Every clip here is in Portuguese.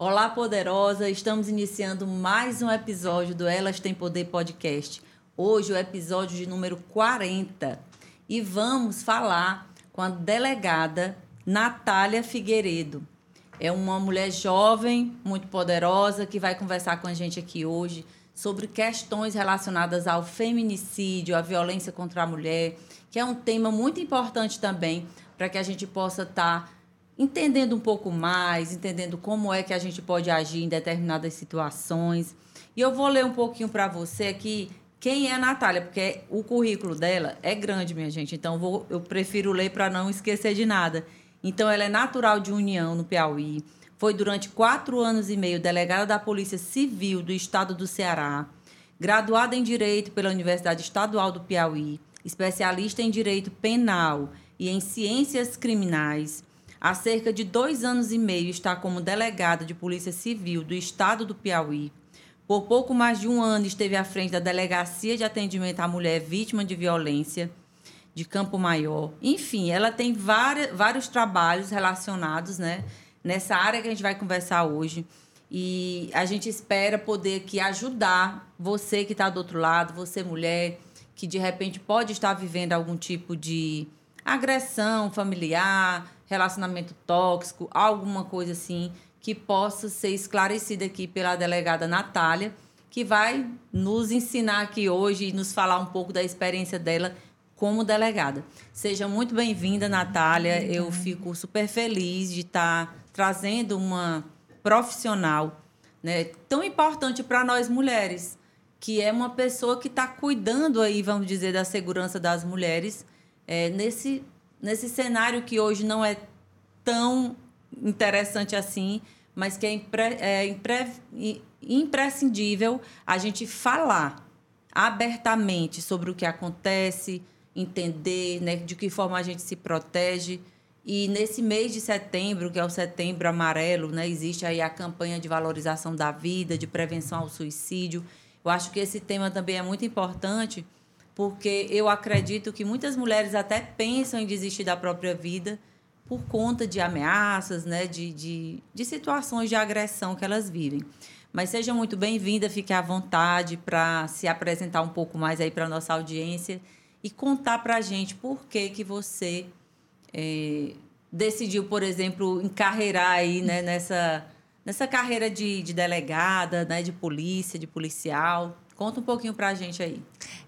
Olá, poderosa! Estamos iniciando mais um episódio do Elas Têm Poder Podcast. Hoje, o episódio de número 40. E vamos falar com a delegada Natália Figueiredo. É uma mulher jovem, muito poderosa, que vai conversar com a gente aqui hoje sobre questões relacionadas ao feminicídio, à violência contra a mulher, que é um tema muito importante também para que a gente possa estar. Tá entendendo um pouco mais, entendendo como é que a gente pode agir em determinadas situações. E eu vou ler um pouquinho para você aqui quem é a Natália, porque o currículo dela é grande, minha gente. Então vou, eu prefiro ler para não esquecer de nada. Então ela é natural de União, no Piauí. Foi durante quatro anos e meio delegada da Polícia Civil do Estado do Ceará, graduada em Direito pela Universidade Estadual do Piauí, especialista em Direito Penal e em Ciências Criminais, Há cerca de dois anos e meio está como delegada de Polícia Civil do Estado do Piauí. Por pouco mais de um ano esteve à frente da Delegacia de Atendimento à Mulher Vítima de Violência de Campo Maior. Enfim, ela tem várias, vários trabalhos relacionados né, nessa área que a gente vai conversar hoje. E a gente espera poder aqui ajudar você que está do outro lado, você mulher, que de repente pode estar vivendo algum tipo de agressão familiar, relacionamento tóxico, alguma coisa assim que possa ser esclarecida aqui pela delegada Natália, que vai nos ensinar aqui hoje e nos falar um pouco da experiência dela como delegada. Seja muito bem-vinda, Natália. Eu fico super feliz de estar trazendo uma profissional né, tão importante para nós mulheres, que é uma pessoa que está cuidando aí, vamos dizer, da segurança das mulheres é, nesse nesse cenário que hoje não é tão interessante assim, mas que é, impre, é impre, imprescindível a gente falar abertamente sobre o que acontece, entender né, de que forma a gente se protege. E nesse mês de setembro, que é o setembro amarelo, né, existe aí a campanha de valorização da vida, de prevenção ao suicídio. Eu acho que esse tema também é muito importante, porque eu acredito que muitas mulheres até pensam em desistir da própria vida por conta de ameaças, né, de, de, de situações de agressão que elas vivem. Mas seja muito bem-vinda, fique à vontade para se apresentar um pouco mais aí para a nossa audiência e contar para a gente por que, que você é, decidiu, por exemplo, encarreirar aí né, nessa, nessa carreira de, de delegada, né, de polícia, de policial. Conta um pouquinho para a gente aí.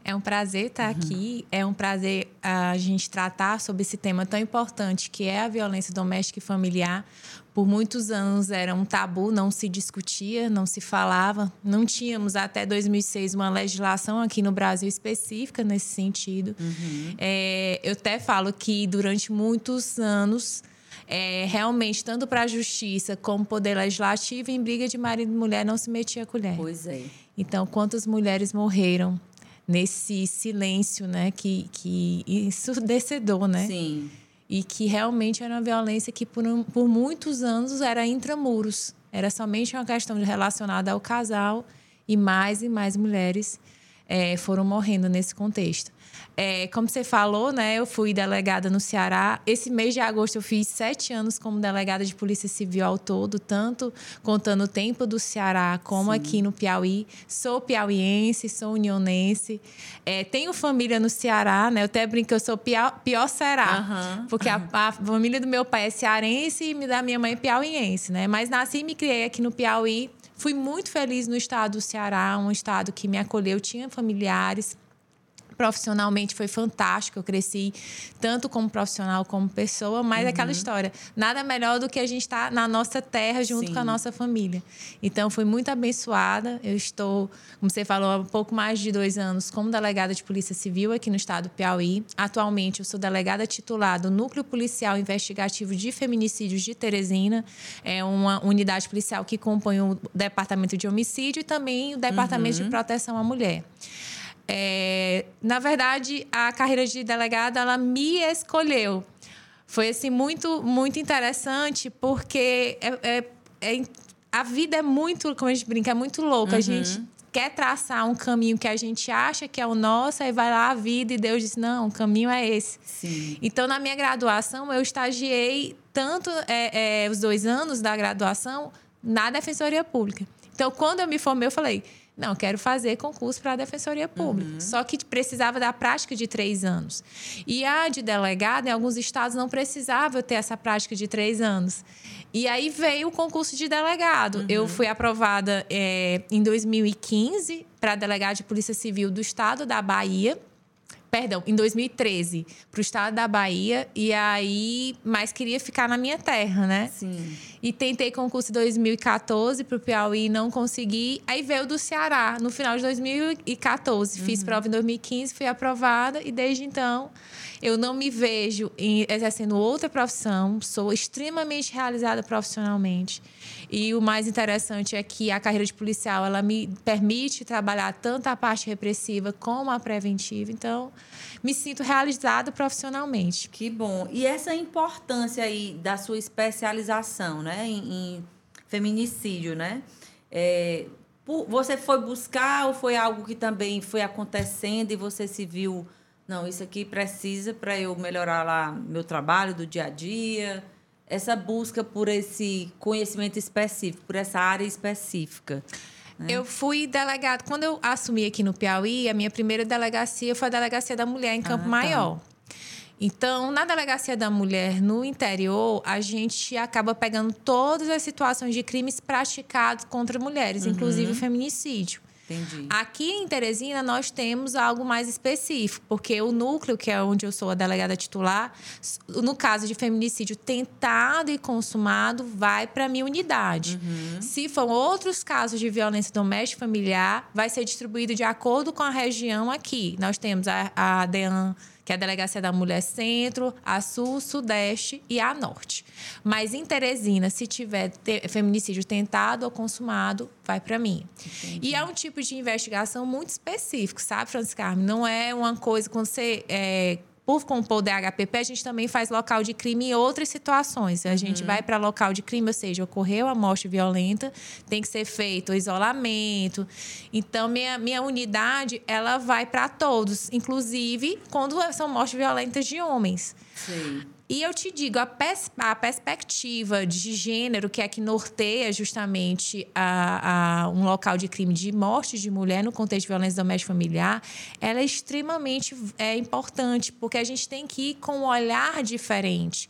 É um prazer estar uhum. aqui, é um prazer a gente tratar sobre esse tema tão importante que é a violência doméstica e familiar. Por muitos anos era um tabu, não se discutia, não se falava. Não tínhamos até 2006 uma legislação aqui no Brasil específica nesse sentido. Uhum. É, eu até falo que durante muitos anos é, realmente, tanto para a justiça como poder legislativo, em briga de marido e mulher não se metia a colher. Pois é. Então, quantas mulheres morreram nesse silêncio, né? Que, que ensurdecedor, né? Sim. E que realmente era uma violência que por, por muitos anos era intramuros. Era somente uma questão relacionada ao casal e mais e mais mulheres é, foram morrendo nesse contexto. É, como você falou, né, eu fui delegada no Ceará. Esse mês de agosto eu fiz sete anos como delegada de Polícia Civil ao todo, tanto contando o tempo do Ceará como Sim. aqui no Piauí. Sou piauiense, sou unionense. É, tenho família no Ceará, né? Eu até brinco que eu sou pior, pior será. Uhum. Porque a, a, família do meu pai é cearense e da minha mãe é piauiense, né? Mas nasci e me criei aqui no Piauí. Fui muito feliz no estado do Ceará, um estado que me acolheu, tinha familiares profissionalmente foi fantástico. Eu cresci tanto como profissional como pessoa, mas uhum. aquela história, nada melhor do que a gente estar tá na nossa terra junto Sim. com a nossa família. Então, fui muito abençoada. Eu estou, como você falou, há pouco mais de dois anos como delegada de Polícia Civil aqui no estado do Piauí. Atualmente, eu sou delegada titular do Núcleo Policial Investigativo de Feminicídios de Teresina. É uma unidade policial que compõe o Departamento de Homicídio e também o Departamento uhum. de Proteção à Mulher. É, na verdade, a carreira de delegada, ela me escolheu. Foi, assim, muito, muito interessante, porque é, é, é, a vida é muito, como a gente brinca, é muito louca. Uhum. A gente quer traçar um caminho que a gente acha que é o nosso, aí vai lá a vida e Deus diz: não, o caminho é esse. Sim. Então, na minha graduação, eu estagiei tanto é, é, os dois anos da graduação na Defensoria Pública. Então, quando eu me formei, eu falei: não, quero fazer concurso para a Defensoria Pública. Uhum. Só que precisava da prática de três anos. E a de delegada, em alguns estados, não precisava ter essa prática de três anos. E aí veio o concurso de delegado. Uhum. Eu fui aprovada é, em 2015 para delegado de Polícia Civil do Estado da Bahia perdão, em 2013, para o estado da Bahia. E aí, mas queria ficar na minha terra, né? Sim. E tentei concurso em 2014 para o Piauí, não consegui. Aí veio do Ceará, no final de 2014. Uhum. Fiz prova em 2015, fui aprovada e desde então eu não me vejo em, exercendo outra profissão, sou extremamente realizada profissionalmente. E o mais interessante é que a carreira de policial ela me permite trabalhar tanto a parte repressiva como a preventiva. Então, me sinto realizada profissionalmente. Que bom. E essa importância aí da sua especialização, né, em, em feminicídio, né? É, você foi buscar ou foi algo que também foi acontecendo e você se viu não, isso aqui precisa para eu melhorar lá meu trabalho do dia a dia. Essa busca por esse conhecimento específico, por essa área específica. Né? Eu fui delegada. Quando eu assumi aqui no Piauí, a minha primeira delegacia foi a Delegacia da Mulher em Campo ah, tá. Maior. Então, na Delegacia da Mulher no interior, a gente acaba pegando todas as situações de crimes praticados contra mulheres, uhum. inclusive o feminicídio. Entendi. Aqui em Teresina, nós temos algo mais específico, porque o núcleo, que é onde eu sou a delegada titular, no caso de feminicídio tentado e consumado, vai para a minha unidade. Uhum. Se for outros casos de violência doméstica familiar, vai ser distribuído de acordo com a região aqui. Nós temos a, a DEAN que é a Delegacia da Mulher Centro, a Sul, Sudeste e a Norte. Mas em Teresina, se tiver feminicídio tentado ou consumado, vai para mim. Entendi. E é um tipo de investigação muito específico, sabe, Francisca Carmen? Não é uma coisa quando você é, por compor o DHPP, a gente também faz local de crime em outras situações. A gente uhum. vai para local de crime, ou seja, ocorreu a morte violenta, tem que ser feito o isolamento. Então, minha, minha unidade, ela vai para todos, inclusive quando são mortes violentas de homens. Sim. E eu te digo, a, pers a perspectiva de gênero, que é que norteia justamente a, a, um local de crime de morte de mulher no contexto de violência doméstica familiar, ela é extremamente é, importante, porque a gente tem que ir com um olhar diferente.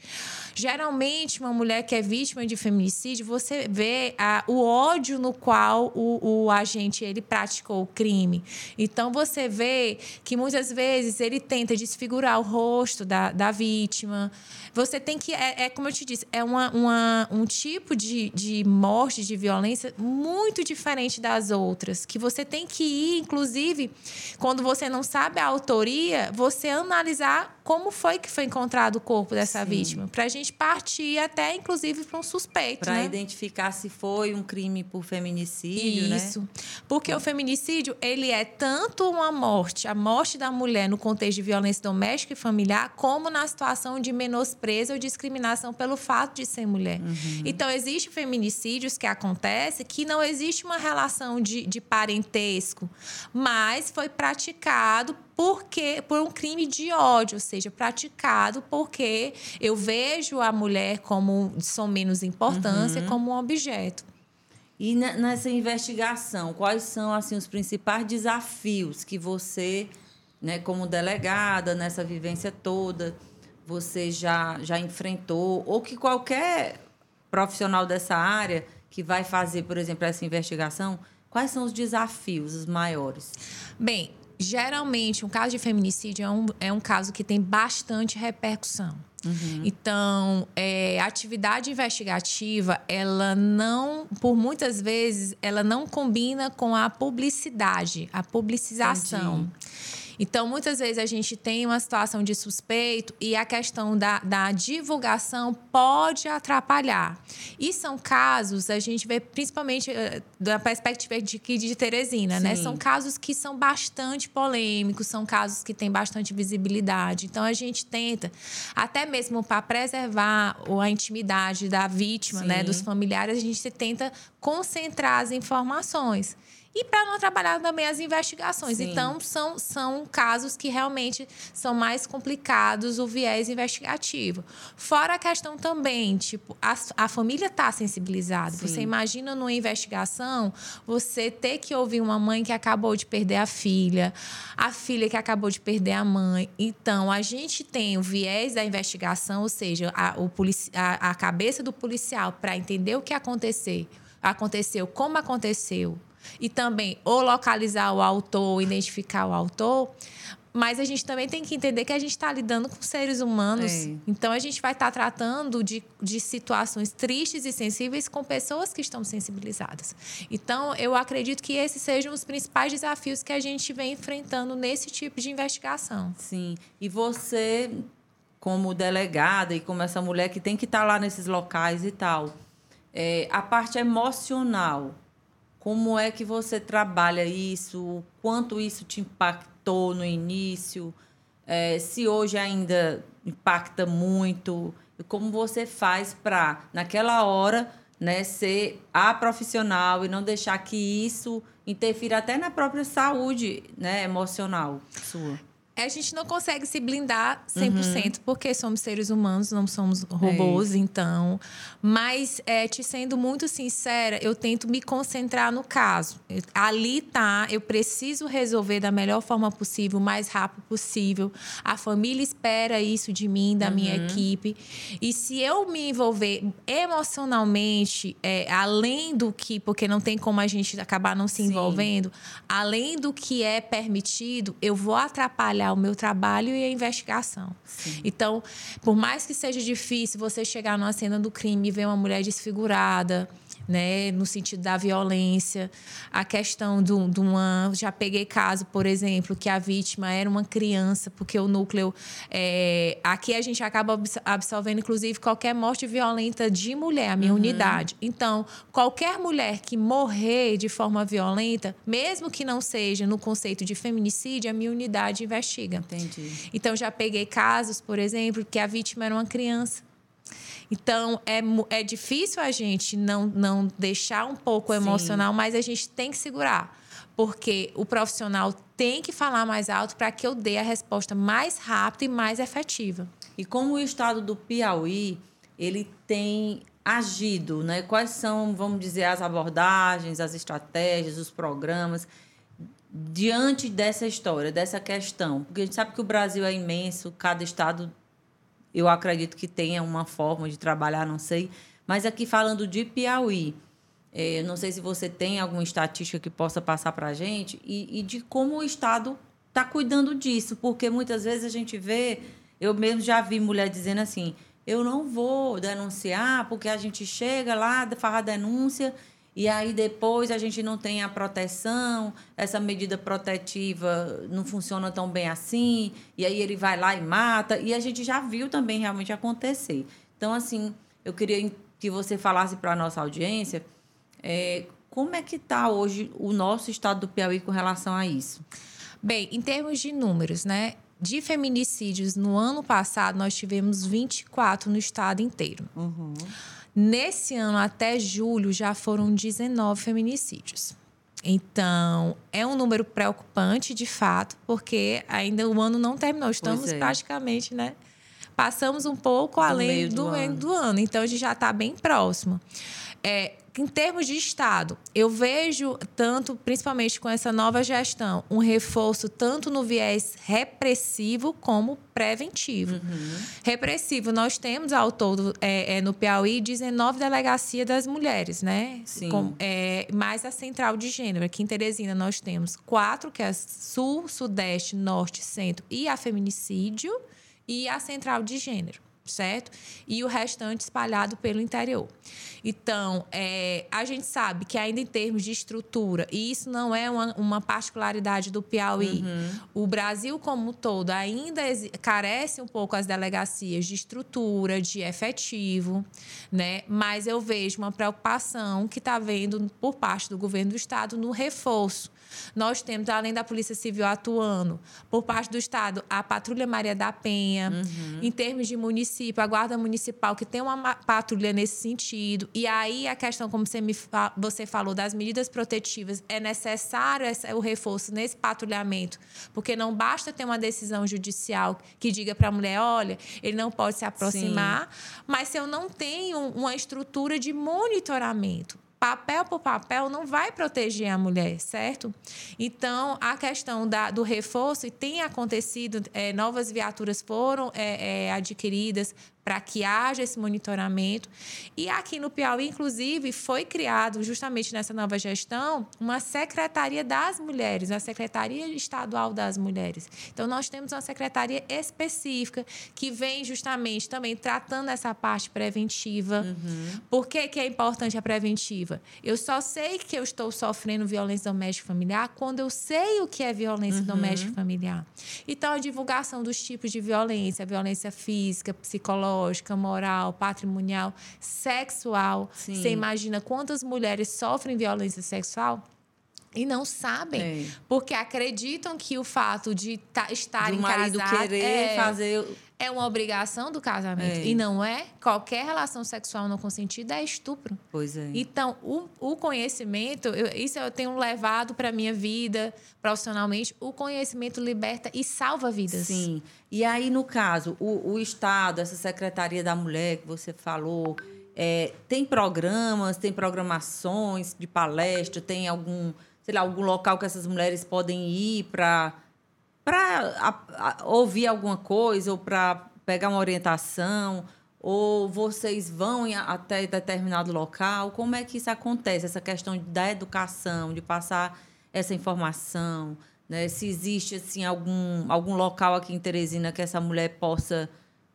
Geralmente, uma mulher que é vítima de feminicídio, você vê a, o ódio no qual o, o agente ele praticou o crime. Então, você vê que muitas vezes ele tenta desfigurar o rosto da, da vítima, você tem que. É, é como eu te disse, é uma, uma, um tipo de, de morte, de violência muito diferente das outras. Que você tem que ir, inclusive, quando você não sabe a autoria, você analisar como foi que foi encontrado o corpo dessa Sim. vítima. Para a gente partir até, inclusive, para um suspeito. Para né? identificar se foi um crime por feminicídio, né? Isso. Né? Porque o feminicídio, ele é tanto uma morte, a morte da mulher no contexto de violência doméstica e familiar, como na situação de menosprezo ou discriminação pelo fato de ser mulher. Uhum. Então, existem feminicídios que acontecem que não existe uma relação de, de parentesco, mas foi praticado porque por um crime de ódio, ou seja, praticado porque eu vejo a mulher como de som menos importância, uhum. como um objeto. E nessa investigação, quais são assim os principais desafios que você, né, como delegada nessa vivência toda, você já já enfrentou ou que qualquer profissional dessa área que vai fazer, por exemplo, essa investigação, quais são os desafios os maiores? Bem, geralmente, um caso de feminicídio é um, é um caso que tem bastante repercussão. Uhum. Então, é, a atividade investigativa, ela não, por muitas vezes, ela não combina com a publicidade, a publicização. Entendi. Então, muitas vezes a gente tem uma situação de suspeito e a questão da, da divulgação pode atrapalhar. E são casos, a gente vê principalmente uh, da perspectiva de, de Teresina, né? Sim. né? São casos que são bastante polêmicos, são casos que têm bastante visibilidade. Então, a gente tenta, até mesmo para preservar a intimidade da vítima, né? Dos familiares, a gente tenta concentrar as informações. E para não atrapalhar também as investigações. Sim. Então, são, são casos que realmente são mais complicados o viés investigativo. Fora a questão também, tipo, a, a família está sensibilizada. Sim. Você imagina numa investigação você ter que ouvir uma mãe que acabou de perder a filha, a filha que acabou de perder a mãe. Então, a gente tem o viés da investigação, ou seja, a, o polici a, a cabeça do policial para entender o que aconteceu, aconteceu, como aconteceu, e também ou localizar o autor, identificar o autor. Mas a gente também tem que entender que a gente está lidando com seres humanos. É. Então a gente vai estar tá tratando de, de situações tristes e sensíveis com pessoas que estão sensibilizadas. Então eu acredito que esses sejam os principais desafios que a gente vem enfrentando nesse tipo de investigação. Sim. E você, como delegada e como essa mulher que tem que estar lá nesses locais e tal, é, a parte emocional, como é que você trabalha isso? Quanto isso te impactou no início? É, se hoje ainda impacta muito? E como você faz para, naquela hora, né, ser a profissional e não deixar que isso interfira até na própria saúde né, emocional sua? A gente não consegue se blindar 100%, uhum. porque somos seres humanos, não somos robôs, é então. Mas, é, te sendo muito sincera, eu tento me concentrar no caso. Ali tá, eu preciso resolver da melhor forma possível, o mais rápido possível. A família espera isso de mim, da uhum. minha equipe. E se eu me envolver emocionalmente, é, além do que, porque não tem como a gente acabar não se Sim. envolvendo, além do que é permitido, eu vou atrapalhar o meu trabalho e a investigação. Sim. Então, por mais que seja difícil você chegar numa cena do crime e ver uma mulher desfigurada, né, no sentido da violência, a questão do, de uma. Já peguei caso, por exemplo, que a vítima era uma criança, porque o núcleo. É, aqui a gente acaba absolvendo, inclusive, qualquer morte violenta de mulher, a minha uhum. unidade. Então, qualquer mulher que morrer de forma violenta, mesmo que não seja no conceito de feminicídio, a minha unidade investiga. Entendi. Então, já peguei casos, por exemplo, que a vítima era uma criança então, é, é difícil a gente não, não deixar um pouco emocional, mas a gente tem que segurar. Porque o profissional tem que falar mais alto para que eu dê a resposta mais rápida e mais efetiva. E como o estado do Piauí, ele tem agido, né? Quais são, vamos dizer, as abordagens, as estratégias, os programas diante dessa história, dessa questão? Porque a gente sabe que o Brasil é imenso, cada estado eu acredito que tenha uma forma de trabalhar, não sei. Mas aqui falando de Piauí, é, não sei se você tem alguma estatística que possa passar para a gente e, e, de como o Estado está cuidando disso, porque muitas vezes a gente vê, eu mesmo já vi mulher dizendo assim, eu não vou denunciar porque a gente chega lá, faz a denúncia e aí depois a gente não tem a proteção, essa medida protetiva não funciona tão bem assim, e aí ele vai lá e mata, e a gente já viu também realmente acontecer. Então, assim, eu queria que você falasse para a nossa audiência é, como é que está hoje o nosso estado do Piauí com relação a isso. Bem, em termos de números, né? De feminicídios, no ano passado, nós tivemos 24 no estado inteiro. Uhum. Nesse ano, até julho, já foram 19 feminicídios. Então, é um número preocupante, de fato, porque ainda o ano não terminou. Estamos é. praticamente, né? Passamos um pouco além do, do, ano. do ano. Então, a gente já está bem próximo. É, em termos de Estado, eu vejo tanto, principalmente com essa nova gestão, um reforço tanto no viés repressivo como preventivo. Uhum. Repressivo, nós temos ao todo é, é, no Piauí 19 delegacias das mulheres, né? Sim. Com, é, mais a central de gênero. Aqui em Teresina nós temos quatro, que é Sul, Sudeste, Norte, Centro e a Feminicídio e a central de gênero certo? E o restante espalhado pelo interior. Então, é, a gente sabe que ainda em termos de estrutura, e isso não é uma, uma particularidade do Piauí, uhum. o Brasil como um todo ainda carece um pouco as delegacias de estrutura, de efetivo, né? Mas eu vejo uma preocupação que está vendo por parte do governo do estado no reforço nós temos, além da Polícia Civil atuando, por parte do Estado, a Patrulha Maria da Penha. Uhum. Em termos de município, a guarda municipal, que tem uma patrulha nesse sentido. E aí a questão, como você, me, você falou, das medidas protetivas, é necessário o reforço nesse patrulhamento, porque não basta ter uma decisão judicial que diga para a mulher, olha, ele não pode se aproximar, Sim. mas se eu não tenho uma estrutura de monitoramento, papel por papel não vai proteger a mulher, certo? Então, a questão da, do reforço, tem acontecido, é, novas viaturas foram é, é, adquiridas para que haja esse monitoramento. E aqui no Piauí, inclusive, foi criado, justamente nessa nova gestão, uma Secretaria das Mulheres, a Secretaria Estadual das Mulheres. Então, nós temos uma secretaria específica que vem justamente também tratando essa parte preventiva. Uhum. Por que, que é importante a preventiva? Eu só sei que eu estou sofrendo violência doméstica familiar quando eu sei o que é violência uhum. doméstica familiar. Então, a divulgação dos tipos de violência, violência física, psicológica, psicológica, moral, patrimonial, sexual. Sim. Você imagina quantas mulheres sofrem violência sexual? E não sabem, é. porque acreditam que o fato de tá, estarem de marido querer é, fazer é uma obrigação do casamento. É. E não é. Qualquer relação sexual não consentida é estupro. Pois é. Então, o, o conhecimento, eu, isso eu tenho levado para minha vida profissionalmente. O conhecimento liberta e salva vidas. Sim. E aí, no caso, o, o Estado, essa Secretaria da Mulher que você falou, é, tem programas, tem programações de palestra, tem algum sei lá, algum local que essas mulheres podem ir para para ouvir alguma coisa ou para pegar uma orientação ou vocês vão até determinado local? Como é que isso acontece? Essa questão da educação, de passar essa informação, né? Se existe assim algum algum local aqui em Teresina que essa mulher possa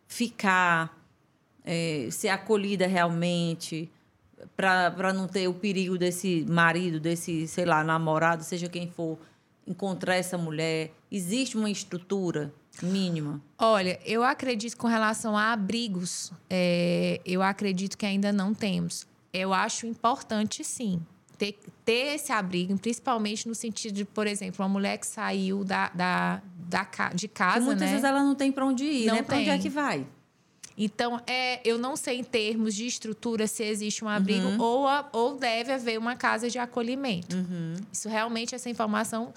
ficar, é, ser acolhida realmente, para não ter o perigo desse marido, desse, sei lá, namorado, seja quem for, encontrar essa mulher? Existe uma estrutura mínima? Olha, eu acredito com relação a abrigos, é, eu acredito que ainda não temos. Eu acho importante, sim, ter, ter esse abrigo, principalmente no sentido de, por exemplo, uma mulher que saiu da, da, da de casa, muitas né? vezes ela não tem para onde ir, não né? Para onde é que vai? Então, é, eu não sei em termos de estrutura se existe um abrigo uhum. ou, a, ou deve haver uma casa de acolhimento. Uhum. Isso realmente, essa informação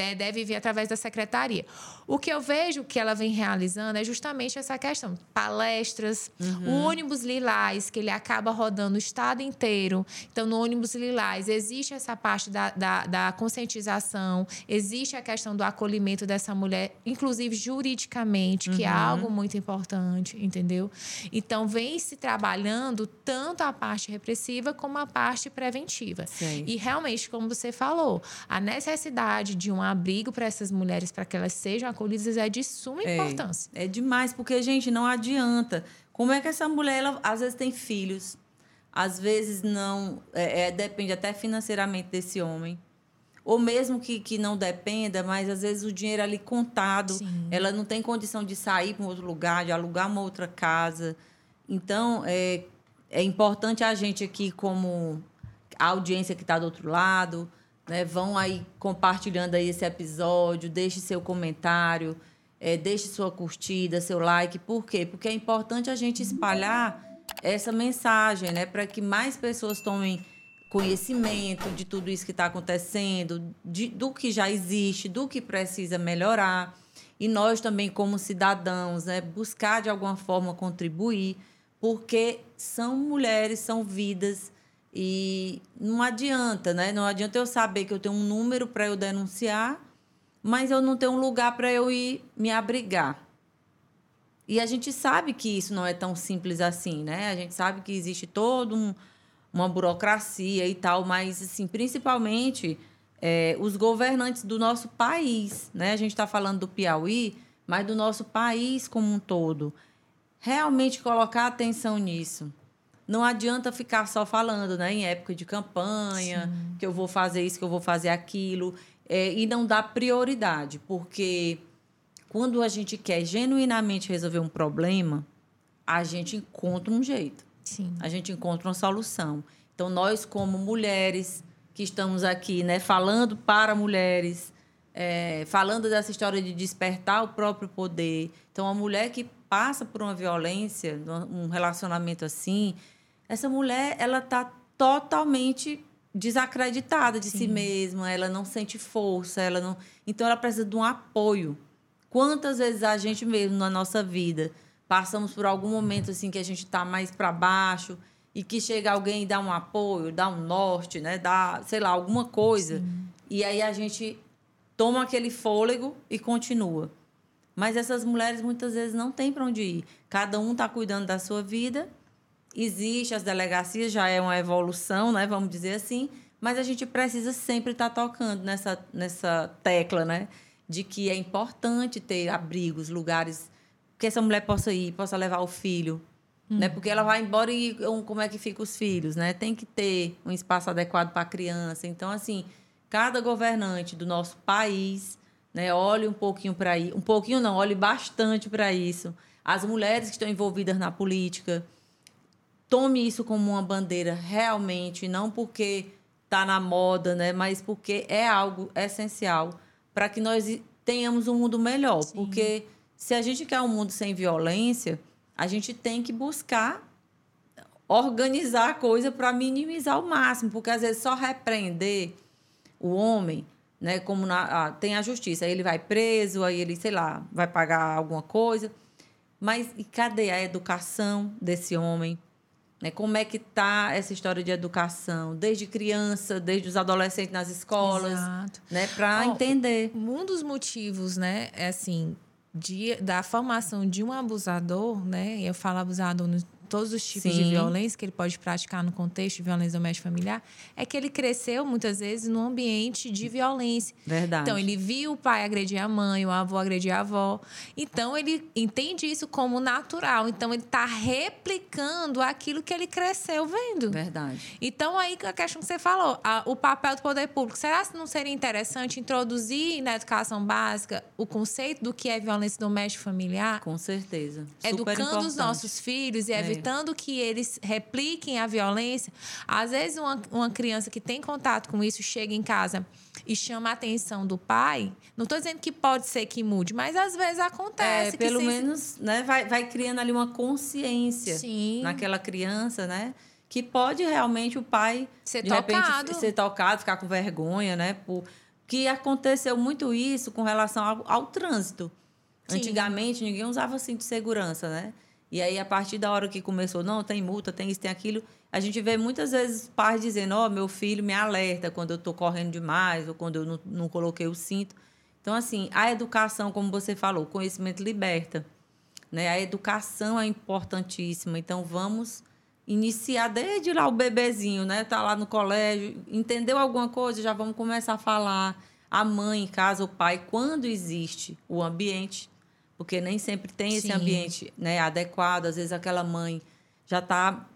né, deve vir através da secretaria. O que eu vejo que ela vem realizando é justamente essa questão: palestras, uhum. o ônibus lilás, que ele acaba rodando o estado inteiro. Então, no ônibus lilás, existe essa parte da, da, da conscientização, existe a questão do acolhimento dessa mulher, inclusive juridicamente, que é uhum. é algo muito importante, entendeu? Então, vem se trabalhando tanto a parte repressiva como a parte preventiva. Sim. E realmente, como você falou, a necessidade de abrigo para essas mulheres, para que elas sejam acolhidas, é de suma é, importância. É demais, porque, gente, não adianta. Como é que essa mulher, ela, às vezes, tem filhos, às vezes não. É, é, depende até financeiramente desse homem. Ou mesmo que, que não dependa, mas às vezes o dinheiro ali contado, Sim. ela não tem condição de sair para um outro lugar, de alugar uma outra casa. Então, é, é importante a gente aqui, como a audiência que está do outro lado, né? Vão aí compartilhando aí esse episódio, deixe seu comentário, é, deixe sua curtida, seu like. Por quê? Porque é importante a gente espalhar essa mensagem, né? Para que mais pessoas tomem conhecimento de tudo isso que está acontecendo, de, do que já existe, do que precisa melhorar. E nós também, como cidadãos, né, buscar de alguma forma contribuir, porque são mulheres, são vidas e não adianta, né? Não adianta eu saber que eu tenho um número para eu denunciar, mas eu não tenho um lugar para eu ir me abrigar. E a gente sabe que isso não é tão simples assim, né? A gente sabe que existe toda um, uma burocracia e tal, mas, assim, principalmente é, os governantes do nosso país, né? A gente está falando do Piauí, mas do nosso país como um todo. Realmente colocar atenção nisso não adianta ficar só falando, né? Em época de campanha, Sim. que eu vou fazer isso, que eu vou fazer aquilo, é, e não dar prioridade, porque quando a gente quer genuinamente resolver um problema, a gente encontra um jeito. Sim. A gente encontra uma solução. Então, nós, como mulheres que estamos aqui, né, falando para mulheres, é, falando dessa história de despertar o próprio poder. Então, a mulher que passa por uma violência, um relacionamento assim, essa mulher ela está totalmente desacreditada de Sim. si mesma, ela não sente força, ela não. Então ela precisa de um apoio. Quantas vezes a gente mesmo na nossa vida passamos por algum momento assim que a gente está mais para baixo e que chega alguém e dá um apoio, dá um norte, né, dá, sei lá, alguma coisa. Sim. E aí a gente toma aquele fôlego e continua. Mas essas mulheres muitas vezes não têm para onde ir. Cada um está cuidando da sua vida existe as delegacias, já é uma evolução, né, vamos dizer assim, mas a gente precisa sempre estar tá tocando nessa, nessa tecla, né, de que é importante ter abrigos, lugares que essa mulher possa ir, possa levar o filho, hum. né, porque ela vai embora e como é que fica os filhos, né? Tem que ter um espaço adequado para a criança. Então, assim, cada governante do nosso país, né, olhe um pouquinho para isso, um pouquinho não, olhe bastante para isso. As mulheres que estão envolvidas na política, tome isso como uma bandeira realmente, não porque está na moda, né, mas porque é algo essencial para que nós tenhamos um mundo melhor. Sim. Porque se a gente quer um mundo sem violência, a gente tem que buscar organizar a coisa para minimizar o máximo, porque às vezes só repreender o homem, né, como na, ah, tem a justiça, aí ele vai preso, aí ele, sei lá, vai pagar alguma coisa. Mas e cadê a educação desse homem? Né? Como é que está essa história de educação, desde criança, desde os adolescentes nas escolas, Exato. né? Para entender. Um dos motivos, né, é assim, de, da formação de um abusador, né? Eu falo abusador no todos os tipos Sim. de violência que ele pode praticar no contexto de violência doméstica familiar, é que ele cresceu muitas vezes num ambiente de violência. Verdade. Então, ele viu o pai agredir a mãe, o avô agredir a avó. Então, ele entende isso como natural. Então, ele está replicando aquilo que ele cresceu vendo. Verdade. Então, aí a questão que você falou, a, o papel do poder público. Será que não seria interessante introduzir na educação básica o conceito do que é violência doméstica familiar? Com certeza. Super Educando importante. os nossos filhos e evitando evitando que eles repliquem a violência. Às vezes, uma, uma criança que tem contato com isso chega em casa e chama a atenção do pai. Não estou dizendo que pode ser que mude, mas às vezes acontece. É, pelo menos né, vai, vai criando ali uma consciência Sim. naquela criança, né? Que pode realmente o pai ser de tocado. repente ser tocado, ficar com vergonha, né? Por, que aconteceu muito isso com relação ao, ao trânsito. Sim. Antigamente ninguém usava cinto de segurança, né? E aí, a partir da hora que começou, não, tem multa, tem isso, tem aquilo, a gente vê muitas vezes pais dizendo, ó, oh, meu filho me alerta quando eu estou correndo demais ou quando eu não, não coloquei o cinto. Então, assim, a educação, como você falou, conhecimento liberta. Né? A educação é importantíssima. Então, vamos iniciar desde lá o bebezinho, né? Tá lá no colégio, entendeu alguma coisa, já vamos começar a falar. A mãe em casa, o pai, quando existe o ambiente porque nem sempre tem esse Sim. ambiente né, adequado. Às vezes aquela mãe já está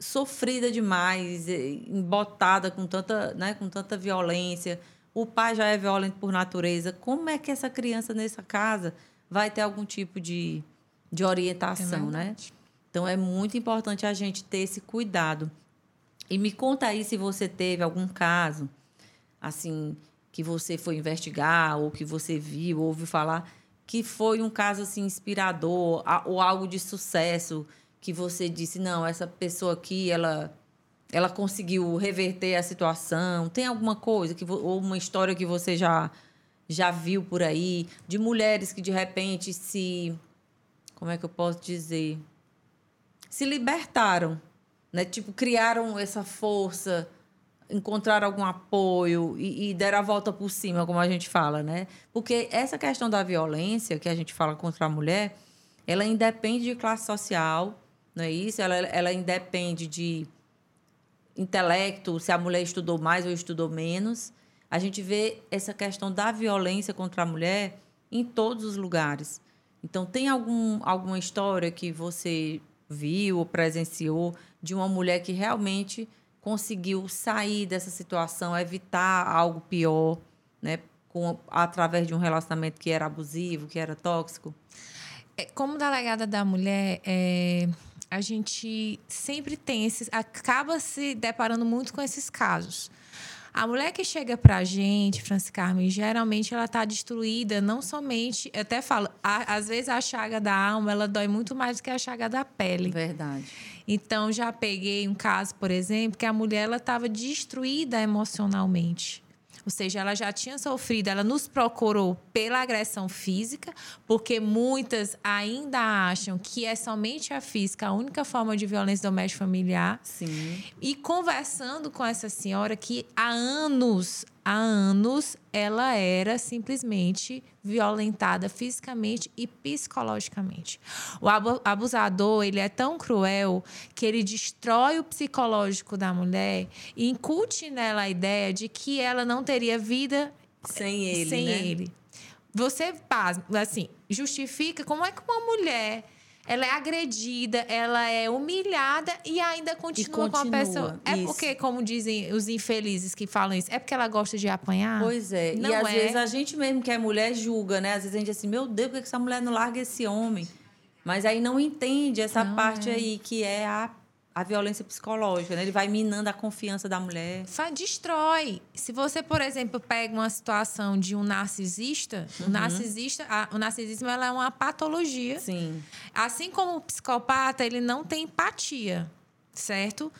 sofrida demais, embotada com tanta, né, com tanta violência. O pai já é violento por natureza. Como é que essa criança nessa casa vai ter algum tipo de, de orientação, é né? Então é muito importante a gente ter esse cuidado. E me conta aí se você teve algum caso assim que você foi investigar ou que você viu, ouviu falar que foi um caso assim inspirador ou algo de sucesso que você disse não essa pessoa aqui ela ela conseguiu reverter a situação. Tem alguma coisa que ou uma história que você já já viu por aí de mulheres que de repente se como é que eu posso dizer? Se libertaram né? Tipo criaram essa força encontrar algum apoio e, e deram a volta por cima, como a gente fala, né? Porque essa questão da violência que a gente fala contra a mulher, ela independe de classe social, não é isso? Ela, ela independe de intelecto, se a mulher estudou mais ou estudou menos. A gente vê essa questão da violência contra a mulher em todos os lugares. Então, tem algum, alguma história que você viu ou presenciou de uma mulher que realmente conseguiu sair dessa situação, evitar algo pior, né? Com, através de um relacionamento que era abusivo, que era tóxico? É, como delegada da mulher, é, a gente sempre tem esses. acaba se deparando muito com esses casos. A mulher que chega pra gente, Francis Carmen, geralmente ela tá destruída, não somente, eu até falo, a, às vezes a chaga da alma, ela dói muito mais do que a chaga da pele. Verdade. Então já peguei um caso, por exemplo, que a mulher ela estava destruída emocionalmente. Ou seja, ela já tinha sofrido, ela nos procurou pela agressão física, porque muitas ainda acham que é somente a física a única forma de violência doméstica familiar. Sim. E conversando com essa senhora que há anos, há anos, ela era simplesmente violentada fisicamente e psicologicamente. O abusador, ele é tão cruel que ele destrói o psicológico da mulher e incute nela a ideia de que ela não teria vida sem ele, sem né? ele. Você, assim, justifica como é que uma mulher ela é agredida, ela é humilhada e ainda continua, e continua com a pessoa. É isso. porque, como dizem os infelizes que falam isso, é porque ela gosta de apanhar? Pois é. Não e às é. vezes a gente mesmo que é mulher julga, né? Às vezes a gente diz assim, meu Deus, por que essa mulher não larga esse homem? Mas aí não entende essa Não parte é. aí que é a, a violência psicológica, né? Ele vai minando a confiança da mulher. Destrói. Se você, por exemplo, pega uma situação de um narcisista, Uhum. o narcisista, a- o narcisismo ela é uma patologia. Sim. Assim como o psicopata, ele não tem empatia, certo?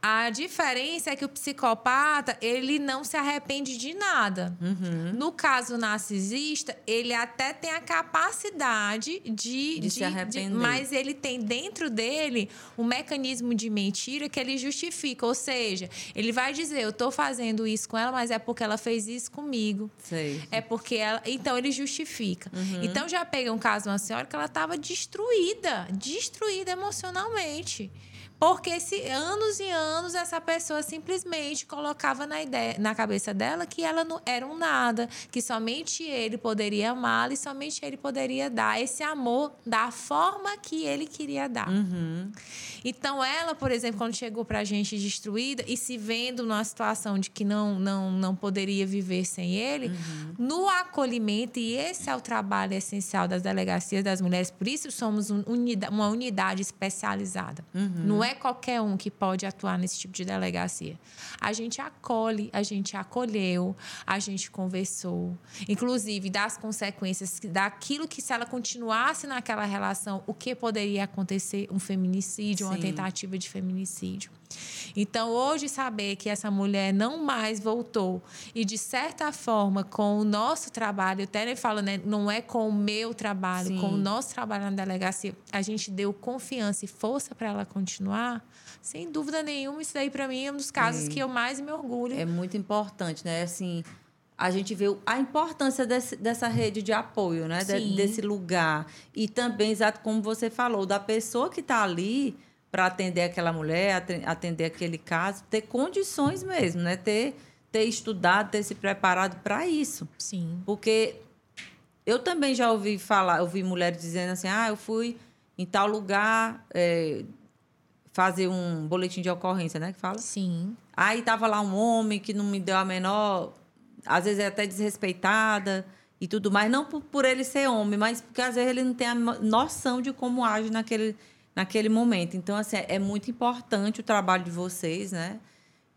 A diferença é que o psicopata, ele não se arrepende de nada. Uhum. No caso narcisista, ele até tem a capacidade de, De se arrepender. mas ele tem dentro dele um mecanismo de mentira que ele justifica, ou seja, ele vai dizer, eu estou fazendo isso com ela, mas é porque ela fez isso comigo. Sei. É porque ela. Então ele justifica. Então já peguei um caso de uma senhora que ela estava destruída, destruída emocionalmente. Porque se anos e anos essa pessoa simplesmente colocava na ideia, na cabeça dela que ela não era um nada, que somente ele poderia amá-la e somente ele poderia dar esse amor da forma que ele queria dar. Uhum. Então, ela, por exemplo, quando chegou para a gente destruída e se vendo numa situação de que não, não, não poderia viver sem ele, no acolhimento, e esse é o trabalho essencial das delegacias das mulheres, por isso somos um unida- uma unidade especializada. Não é qualquer um que pode atuar nesse tipo de delegacia. A gente acolhe, a gente acolheu, a gente conversou, inclusive das consequências daquilo que se ela continuasse naquela relação, o que poderia acontecer, um feminicídio, uma Sim. tentativa de feminicídio. Então, hoje, saber que essa mulher não mais voltou e, de certa forma, com o nosso trabalho, até ele fala, né, não é com o meu trabalho, Sim. com o nosso trabalho na delegacia, a gente deu confiança e força para ela continuar, sem dúvida nenhuma, isso daí, para mim, é um dos casos que eu mais me orgulho. É muito importante, né? Assim, a gente vê o- a importância desse- dessa rede de apoio, né? De- desse lugar. E também, exato como você falou, da pessoa que está ali para atender aquela mulher, ate- atender aquele caso, ter condições mesmo, né? Ter, ter estudado, ter se preparado para isso. Sim. Porque eu também já ouvi falar, ouvi mulheres dizendo assim, ah, eu fui em tal lugar é, fazer um boletim de ocorrência, né? Que fala. Sim. Aí tava lá um homem que não me deu a menor, às vezes é até desrespeitada e tudo mais, não por, por ele ser homem, mas porque às vezes ele não tem a no- noção de como age naquele, naquele momento. Então, assim, é muito importante o trabalho de vocês, né?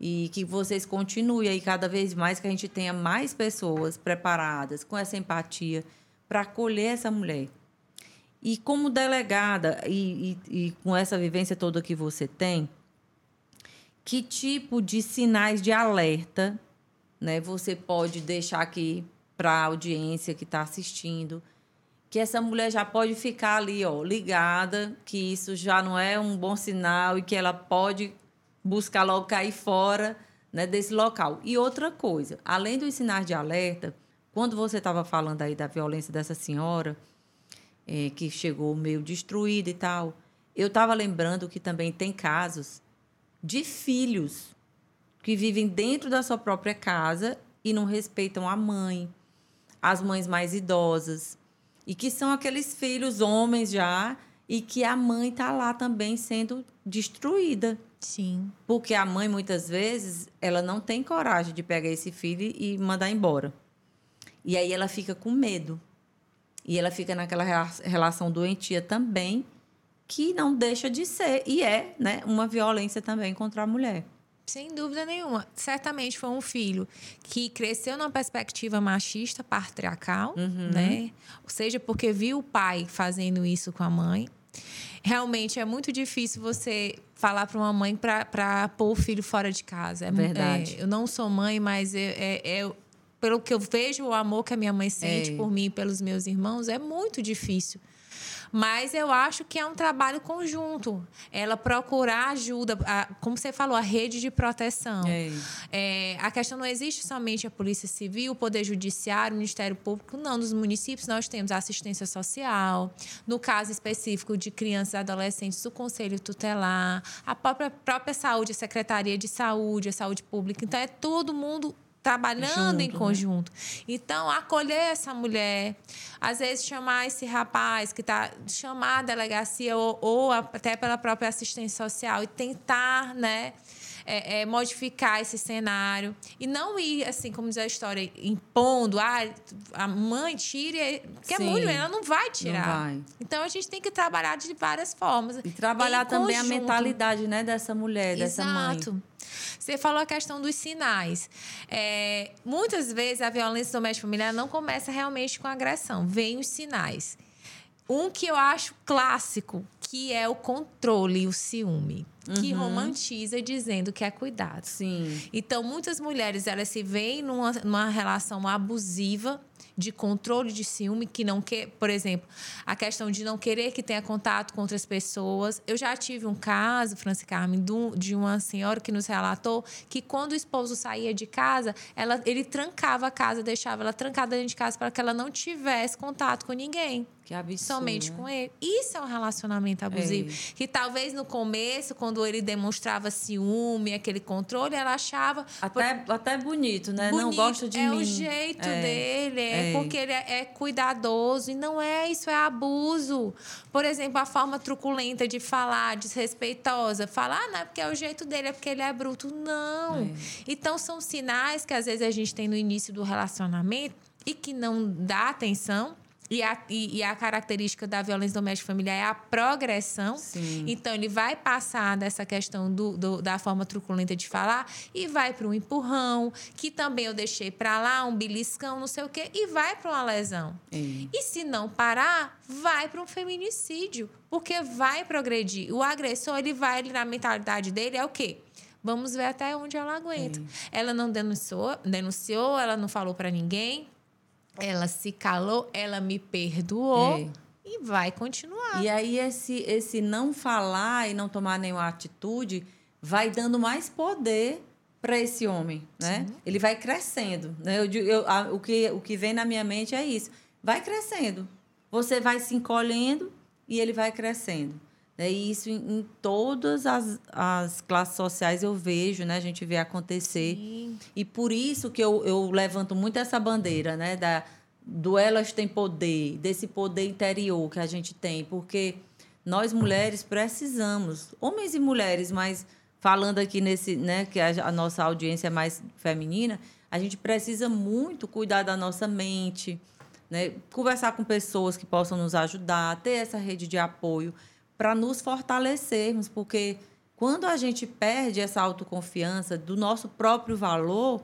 E que vocês continuem aí cada vez mais, que a gente tenha mais pessoas preparadas, com essa empatia, para acolher essa mulher. E como delegada, e, e, e com essa vivência toda que você tem, que tipo de sinais de alerta né, você pode deixar aqui para a audiência que está assistindo? Que essa mulher já pode ficar ali, ó, ligada, que isso já não é um bom sinal e que ela pode buscar logo cair fora né, desse local. E outra coisa, além dos sinais de alerta, quando você estava falando aí da violência dessa senhora, eh, que chegou meio destruída e tal, eu estava lembrando que também tem casos de filhos que vivem dentro da sua própria casa e não respeitam a mãe, as mães mais idosas, e que são aqueles filhos homens já e que a mãe está lá também sendo destruída, Sim. porque a mãe muitas vezes ela não tem coragem de pegar esse filho e mandar embora. E aí ela fica com medo. E ela fica naquela rela- relação doentia também, que não deixa de ser e é, né, uma violência também contra a mulher. Sem dúvida nenhuma. Certamente foi um filho que cresceu numa perspectiva machista, patriarcal, uhum. né? Ou seja, porque viu o pai fazendo isso com a mãe. Realmente é muito difícil você falar para uma mãe para pôr o filho fora de casa. É verdade. É, eu não sou mãe, mas é, é, é, pelo que eu vejo o amor que a minha mãe sente é. por mim e pelos meus irmãos, é muito difícil. Mas eu acho que é um trabalho conjunto. Ela procurar ajuda, a, como você falou, a rede de proteção. É. É, a questão não existe somente a Polícia Civil, o Poder Judiciário, o Ministério Público. Não, nos municípios nós temos a assistência social. No caso específico de crianças e adolescentes, o Conselho Tutelar, a própria, própria saúde, a Secretaria de Saúde, a Saúde Pública. Então, é todo mundo trabalhando Junto, em né? conjunto. Né? Então, acolher essa mulher, às vezes chamar esse rapaz que está chamar a delegacia ou, ou, até pela própria assistência social e tentar, né? É, é, modificar esse cenário e não ir assim como diz a história impondo ah, a mãe tire porque Sim, a mulher ela não vai tirar não vai. então a gente tem que trabalhar de várias formas e trabalhar também conjunto. a mentalidade né dessa mulher Exato. dessa mãe você falou a questão dos sinais. É, muitas vezes a violência doméstica familiar não começa realmente com agressão, vem os sinais. Um que eu acho clássico, que é o controle e o ciúme que uhum. romantiza dizendo que é cuidado. Sim. Então, muitas mulheres elas se veem numa, numa relação abusiva de controle de ciúme que não quer, por exemplo, a questão de não querer que tenha contato com outras pessoas. Eu já tive um caso, Franci Carmen, de uma senhora que nos relatou que quando o esposo saía de casa, ela, ele trancava a casa, deixava ela trancada dentro de casa para que ela não tivesse contato com ninguém. Somente com ele. Isso é um relacionamento abusivo. É. Que talvez no começo, quando ele demonstrava ciúme, aquele controle, ela achava. Até, por... até bonito, né? Bonito, não gosta de é mim. É o jeito é. dele, é, é, porque ele é, é, cuidadoso. E não é isso, é abuso. Por exemplo, a forma truculenta de falar, desrespeitosa. Falar, ah, não é porque é o jeito dele, é porque ele é bruto. Não. É. Então, são sinais que às vezes a gente tem no início do relacionamento e que não dá atenção e a, e, e, a característica da violência doméstica familiar é a progressão. Sim. Então, ele vai passar dessa questão do, do da forma truculenta de falar e vai para um empurrão, que também eu deixei para lá, um beliscão, não sei o quê, e vai para uma lesão. É. E se não parar, vai para um feminicídio, porque vai progredir. O agressor, ele vai, ele, na mentalidade dele, é o quê? Vamos ver até onde ela aguenta. É. Ela não denunciou, denunciou, ela não falou para ninguém, ela se calou, ela me perdoou. É. E vai continuar. E aí, esse, esse não falar e não tomar nenhuma atitude vai dando mais poder para esse homem, né? Sim. Ele vai crescendo, né? Eu, eu, a, o, que, o que vem na minha mente é isso. Vai crescendo. Você vai se encolhendo e ele vai crescendo. É isso em, em, todas as, as classes sociais eu vejo, né? A gente vê acontecer. Sim. E por isso que eu, eu levanto muito essa bandeira, né? Da, do elas têm poder, desse poder interior que a gente tem, porque nós mulheres precisamos, homens e mulheres, mas falando aqui nesse, né, que a, a nossa audiência é mais feminina, a gente precisa muito cuidar da nossa mente, né? Conversar com pessoas que possam nos ajudar, ter essa rede de apoio para nos fortalecermos, porque quando a gente perde essa autoconfiança do nosso próprio valor,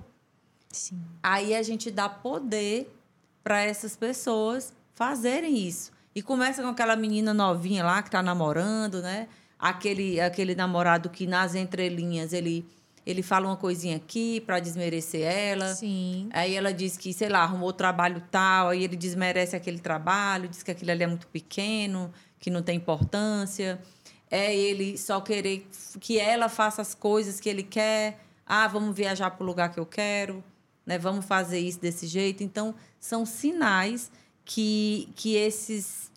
Sim. aí a gente dá poder para essas pessoas fazerem isso. E começa com aquela menina novinha lá que está namorando, né? Aquele, aquele namorado que nas entrelinhas ele ele fala uma coisinha aqui para desmerecer ela. Sim. Aí ela diz que, sei lá, arrumou trabalho tal, aí ele desmerece aquele trabalho, diz que aquilo ali é muito pequeno, que não tem importância. É ele só querer que ela faça as coisas que ele quer. Ah, vamos viajar para o lugar que eu quero, né? Vamos fazer isso desse jeito. Então, são sinais que, que esses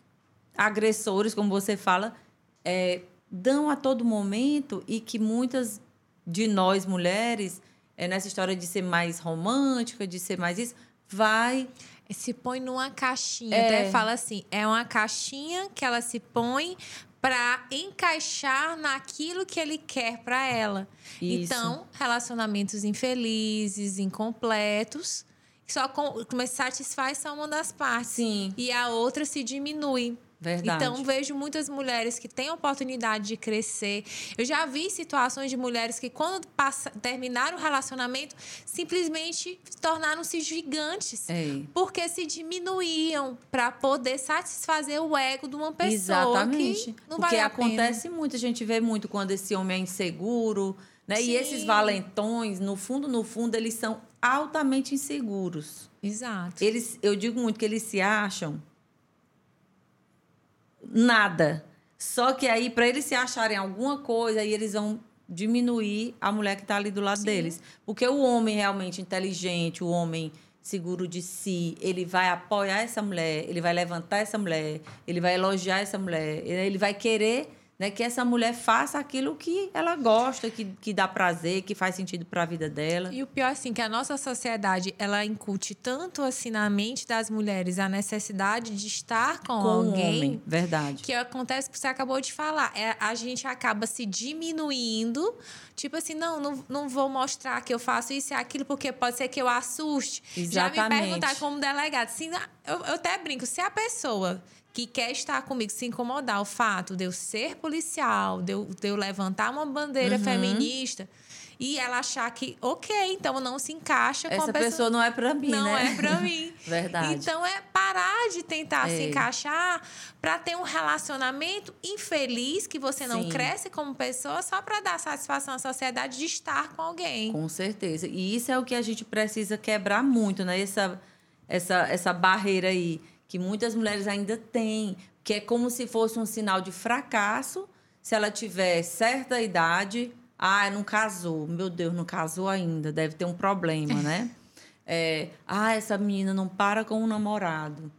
agressores, como você fala, é, dão a todo momento e que muitas de nós mulheres, é, nessa história de ser mais romântica, de ser mais isso, vai se põe numa caixinha. É. Até fala assim, é uma caixinha que ela se põe para encaixar naquilo que ele quer para ela. Isso. Então, relacionamentos infelizes, incompletos, só com, mas satisfaz só uma das partes. Sim. E a outra se diminui. Verdade. Então, vejo muitas mulheres que têm oportunidade de crescer. Eu já vi situações de mulheres que, quando passa, terminaram o relacionamento, simplesmente tornaram-se gigantes. É. Porque se diminuíam para poder satisfazer o ego de uma pessoa. Exatamente. Que não Porque vale a acontece pena. muito, a gente vê muito quando esse homem é inseguro, né? E esses valentões, no fundo, no fundo, eles são altamente inseguros. Exato. Eles, eu digo muito que eles se acham nada. Só que aí, para eles se acharem alguma coisa, aí eles vão diminuir a mulher que está ali do lado Sim. deles. Porque o homem realmente inteligente, o homem seguro de si, ele vai apoiar essa mulher, ele vai levantar essa mulher, ele vai elogiar essa mulher, ele vai querer né, que essa mulher faça aquilo que ela gosta, que, que dá prazer, que faz sentido para a vida dela. E o pior, assim, que a nossa sociedade, ela incute tanto, assim, na mente das mulheres a necessidade de estar com, com alguém... homem, verdade. Que acontece que você acabou de falar. É, a gente acaba se diminuindo. Tipo assim, não, não, não vou mostrar que eu faço isso e aquilo, porque pode ser que eu assuste. Já me Exatamente. perguntar como delegado. Assim, eu, eu até brinco, se a pessoa que quer estar comigo se incomodar o fato de eu ser policial, de eu, de eu levantar uma bandeira Uhum. feminista e ela achar que, ok, então não se encaixa com Essa a pessoa não é para mim, não né? é pra mim. Verdade. Então é parar de tentar se É. encaixar para ter um relacionamento infeliz que você não Sim. cresce como pessoa só para dar satisfação à sociedade de estar com alguém. Com certeza. E isso é o que a gente precisa quebrar muito, né? Essa, essa, essa barreira aí que muitas mulheres ainda têm, que é como se fosse um sinal de fracasso se ela tiver certa idade. Ah, não casou. Meu Deus, não casou ainda. Deve ter um problema, né? É, ah, essa menina não para com um namorado.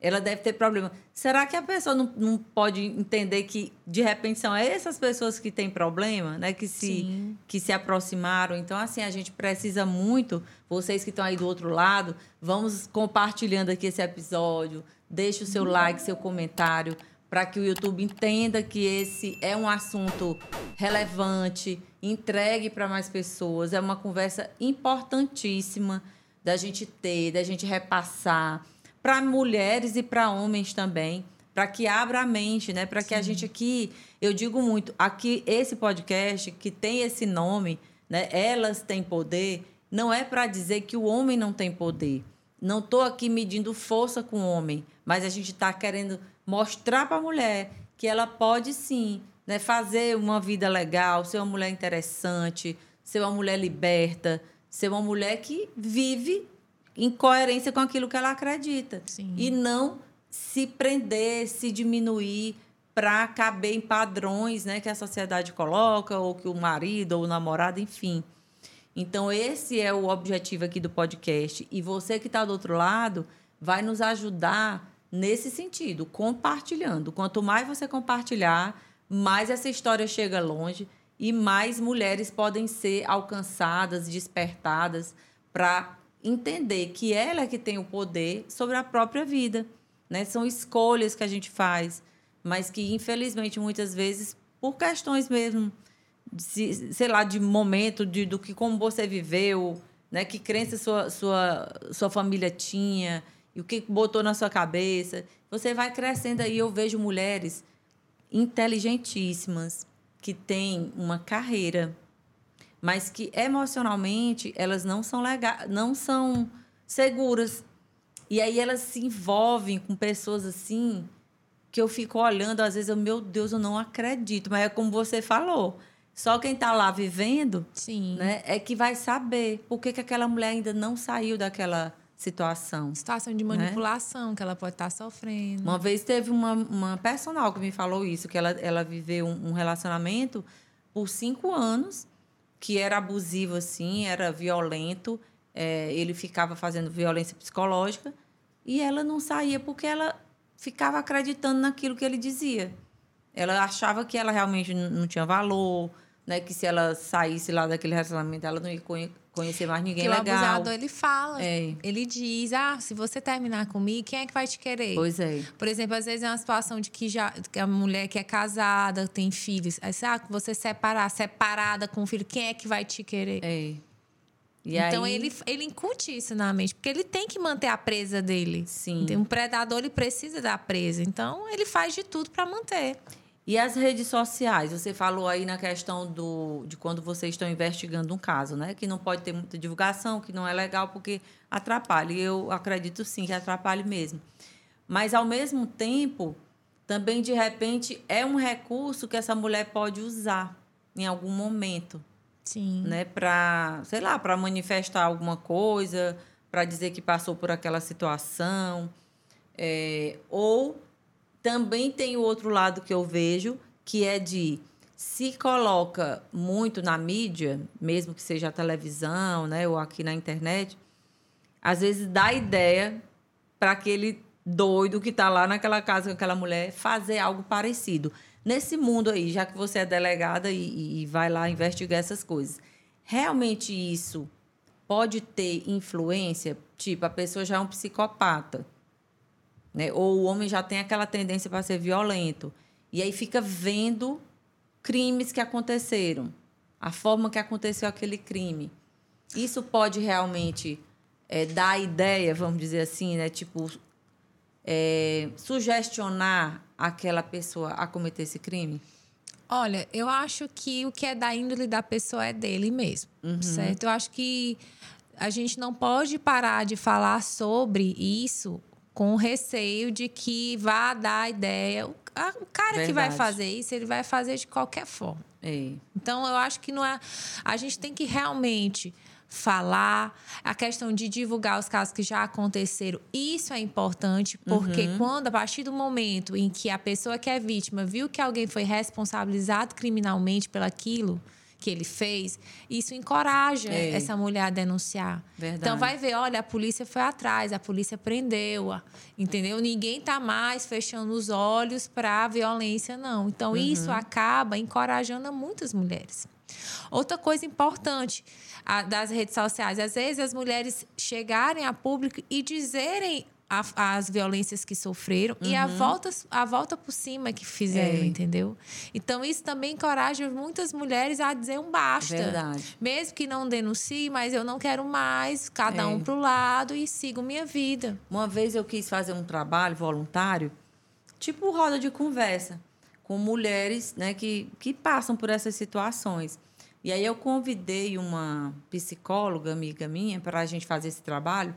Ela deve ter problema. Será que a pessoa não, não pode entender que, de repente, são essas pessoas que têm problema, né? Que se, Sim. que se aproximaram. Então, assim, a gente precisa muito, vocês que estão aí do outro lado, vamos compartilhando aqui esse episódio. Deixe o seu like, seu comentário, para que o YouTube entenda que esse é um assunto relevante, entregue para mais pessoas. É uma conversa importantíssima da gente ter, da gente repassar para mulheres e para homens também, para que abra a mente, né? Para que a gente aqui, eu digo muito, aqui esse podcast que tem esse nome, né? Elas têm poder, não é para dizer que o homem não tem poder. Não estou aqui medindo força com o homem, mas a gente está querendo mostrar para a mulher que ela pode sim, né? Fazer uma vida legal, ser uma mulher interessante, ser uma mulher liberta, ser uma mulher que vive em coerência com aquilo que ela acredita. Sim. E não se prender, se diminuir para caber em padrões né, que a sociedade coloca, ou que o marido ou o namorado, enfim. Então, esse é o objetivo aqui do podcast. E você que está do outro lado vai nos ajudar nesse sentido, compartilhando. Quanto mais você compartilhar, mais essa história chega longe e mais mulheres podem ser alcançadas, despertadas para entender que ela é que tem o poder sobre a própria vida. Né? São escolhas que a gente faz, mas que, infelizmente, muitas vezes, por questões mesmo, de, se- sei lá, de momento, de, do que como você viveu, né? que crença sua, sua, sua família tinha, e o que botou na sua cabeça. Você vai crescendo aí, eu vejo mulheres inteligentíssimas, que têm uma carreira, mas que emocionalmente elas não são lega não são seguras. E aí elas se envolvem com pessoas assim que eu fico olhando, às vezes eu, meu Deus, eu não acredito, mas é como você falou. Só quem está lá vivendo, Sim. né, é que vai saber por que, que aquela mulher ainda não saiu daquela situação. Situação de manipulação que ela pode estar sofrendo. Uma vez teve uma, uma personal que me falou isso, que ela, ela viveu um, um relacionamento por cinco anos, que era abusivo, assim, era violento. é, ele ficava fazendo violência psicológica e ela não saía porque ela ficava acreditando naquilo que ele dizia. Ela achava que ela realmente não tinha valor, né? Que se ela saísse lá daquele relacionamento, ela não ia conhecer mais ninguém Porque o legal. abusador, ele fala. É. Ele diz, ah, se você terminar comigo, quem é que vai te querer? Pois é. Por exemplo, às vezes é uma situação de que já que a mulher que é casada, tem filhos. Aí, você, ah, você separar, separada com o filho, quem é que vai te querer? É. E então aí- ele, ele incute isso na mente, porque ele tem que manter a presa dele. Sim. Tem um predador, ele precisa da presa. Então ele faz de tudo para manter. E as redes sociais? Você falou aí na questão do, de quando vocês estão investigando um caso, né? Que não pode ter muita divulgação, que não é legal porque atrapalha. E eu acredito sim que atrapalhe mesmo. Mas, ao mesmo tempo, também, de repente, é um recurso que essa mulher pode usar em algum momento, Sim. né? Para, sei lá, para manifestar alguma coisa, para dizer que passou por aquela situação. É, ou também tem o outro lado que eu vejo, que é de se coloca muito na mídia, mesmo que seja a televisão, né, ou aqui na internet, às vezes dá ideia para aquele doido que está lá naquela casa com aquela mulher fazer algo parecido. Nesse mundo aí, já que você é delegada e, e vai lá investigar essas coisas, realmente isso pode ter influência? Tipo, a pessoa já é um psicopata, né? Ou o homem já tem aquela tendência para ser violento. E aí fica vendo crimes que aconteceram, a forma que aconteceu aquele crime. Isso pode realmente é, dar ideia, vamos dizer assim, né? Tipo, é, sugestionar aquela pessoa a cometer esse crime? Olha, eu acho que o que é da índole da pessoa é dele mesmo, certo? Eu acho que a gente não pode parar de falar sobre isso com receio de que vá dar ideia. O, a- cara que vai Verdade. fazer isso, ele vai fazer de qualquer forma. É. Então, eu acho que não é. A gente tem que realmente falar a questão de divulgar os casos que já aconteceram. Isso é importante, porque quando, a partir do momento em que a pessoa que é vítima viu que alguém foi responsabilizado criminalmente pelaquilo que ele fez, isso encoraja É. essa mulher a denunciar. Verdade. Então vai ver, olha, a polícia foi atrás, a polícia prendeu-a, entendeu? Ninguém tá mais fechando os olhos para a violência, não. Então isso acaba encorajando muitas mulheres. Outra coisa importante a- das redes sociais, às vezes as mulheres chegarem a público e dizerem a- as violências que sofreram e a volta, a volta por cima que fizeram, É. entendeu? Então isso também encoraja muitas mulheres a dizer um basta. Verdade. Mesmo que não denuncie, mas eu não quero mais, cada É. um pro lado e sigo minha vida. Uma vez eu quis fazer um trabalho voluntário, tipo roda de conversa, com mulheres né, que, que passam por essas situações. E aí eu convidei uma psicóloga, amiga minha, para a gente fazer esse trabalho.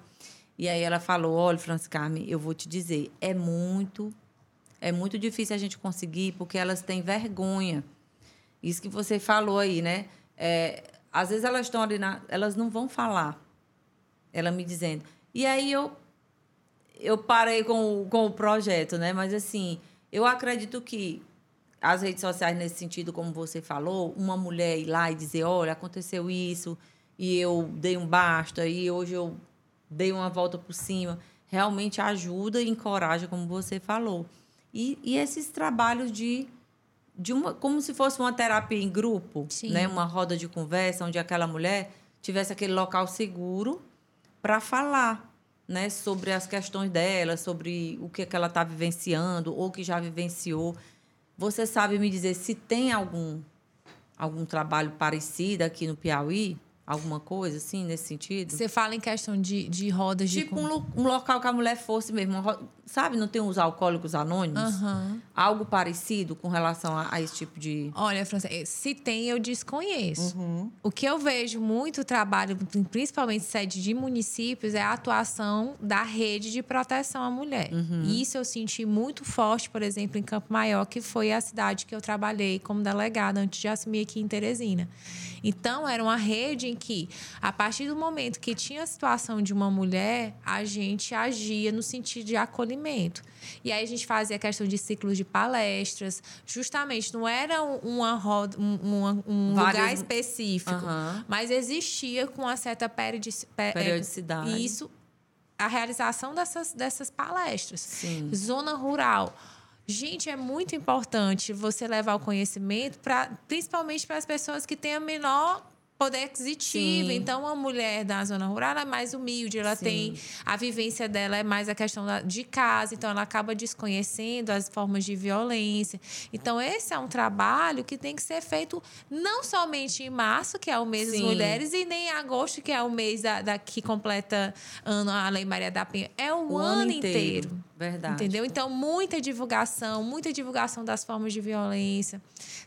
E aí ela falou: olha, Francis Carmen, eu vou te dizer, é muito, é muito difícil a gente conseguir, porque elas têm vergonha. Isso que você falou aí, né? É, às vezes elas estão ali, na, elas não vão falar. Ela me dizendo. E aí eu eu parei com, com o projeto, né? Mas assim, eu acredito que as redes sociais nesse sentido, como você falou, uma mulher ir lá e dizer, olha, aconteceu isso e eu dei um basta e hoje eu dei uma volta por cima, realmente ajuda e encoraja, como você falou. E, e esses trabalhos de de uma como se fosse uma terapia em grupo, Sim. né? Uma roda de conversa onde aquela mulher tivesse aquele local seguro para falar, né, sobre as questões dela, sobre o que, que ela está vivenciando ou que já vivenciou. Você sabe me dizer se tem algum algum trabalho parecido aqui no Piauí? Alguma coisa assim, nesse sentido? Você fala em questão de, de rodas Tipo de. um, lo- um local que a mulher fosse mesmo. Sabe, não tem os alcoólicos anônimos? Aham. Algo parecido com relação a, a esse tipo de. Olha, França, eh, se tem, eu desconheço. Uhum. O que eu vejo muito trabalho, principalmente sede de municípios, é a atuação da rede de proteção à mulher. Uhum. Isso eu senti muito forte, por exemplo, em Campo Maior, que foi a cidade que eu trabalhei como delegada antes de assumir aqui em Teresina. Então, era uma rede em que, a partir do momento que tinha a situação de uma mulher, a gente agia no sentido de acolhimento. E aí a gente fazia a questão de ciclos de palestras, justamente, não era um- uma roda, um, uma- um Várias- lugar específico, Aham. mas existia com uma certa periodici- pe- é, Periodicidade. Isso, a realização dessas, dessas palestras. Sim. Zona rural. Gente, é muito importante você levar o conhecimento, pra, principalmente para as pessoas que têm a menor poder aquisitivo. Sim. Então, uma mulher da zona rural é mais humilde, ela Sim. tem a vivência dela é mais a questão de casa, então ela acaba desconhecendo as formas de violência. Então, esse é um trabalho que tem que ser feito não somente em março, que é o mês Sim. das mulheres, e nem em agosto, que é o mês da, da que completa ano a Lei Maria da Penha. É o, o ano, ano inteiro. inteiro. Verdade. Entendeu? Então, muita divulgação, muita divulgação das formas de violência.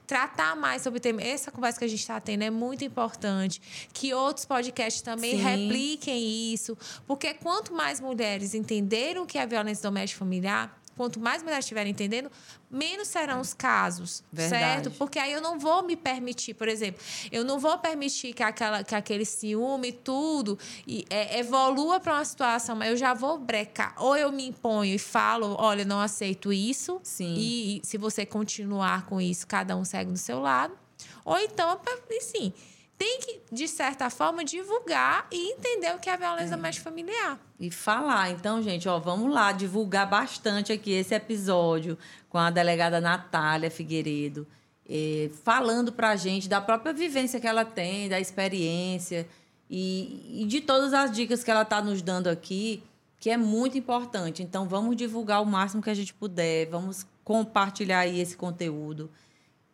Tratar mais sobre o tema. Essa conversa que a gente está tendo é muito importante. Que outros podcasts também Sim. repliquem isso. Porque quanto mais mulheres entenderam o que é a violência doméstica familiar, quanto mais mulheres estiverem entendendo, menos serão os casos, Verdade. certo? Porque aí eu não vou me permitir, por exemplo, eu não vou permitir que, aquela, que aquele ciúme, tudo, e, é, evolua para uma situação, mas eu já vou brecar. Ou eu me imponho e falo, olha, não aceito isso, Sim. E, e se você continuar com isso, cada um segue do seu lado. Ou então, assim, tem que, de certa forma, divulgar e entender o que é a violência é. doméstica familiar. E falar. Então, gente, ó, vamos lá divulgar bastante aqui esse episódio com a delegada Natália Figueiredo, eh, falando pra gente da própria vivência que ela tem, da experiência e, e de todas as dicas que ela está nos dando aqui, que é muito importante. Então, vamos divulgar o máximo que a gente puder, vamos compartilhar aí esse conteúdo.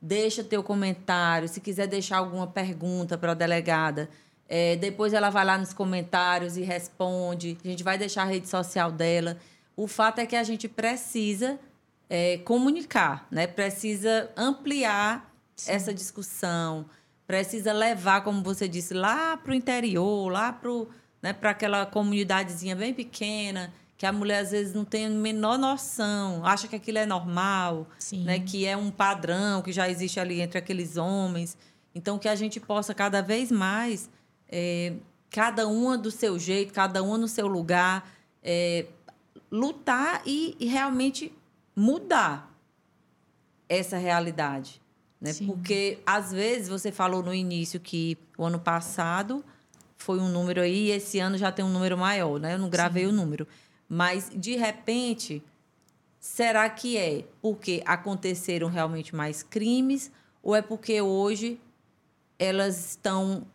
Deixa teu comentário. Se quiser deixar alguma pergunta para a delegada, é, depois ela vai lá nos comentários e responde. A gente vai deixar a rede social dela. O fato é que a gente precisa é, comunicar, né? precisa ampliar Sim. essa discussão, precisa levar, como você disse, lá para o interior, lá para né, aquela comunidadezinha bem pequena que a mulher às vezes não tem a menor noção, acha que aquilo é normal, Sim. né? Que é um padrão que já existe ali entre aqueles homens. Então que a gente possa cada vez mais, é, cada uma do seu jeito, cada uma no seu lugar, é, lutar e, e, realmente mudar essa realidade. Né? Porque, às vezes, você falou no início que o ano passado foi um número aí, e esse ano já tem um número maior, né? Eu não gravei Sim. o número. Mas, de repente, será que é porque aconteceram realmente mais crimes ou é porque hoje elas estão.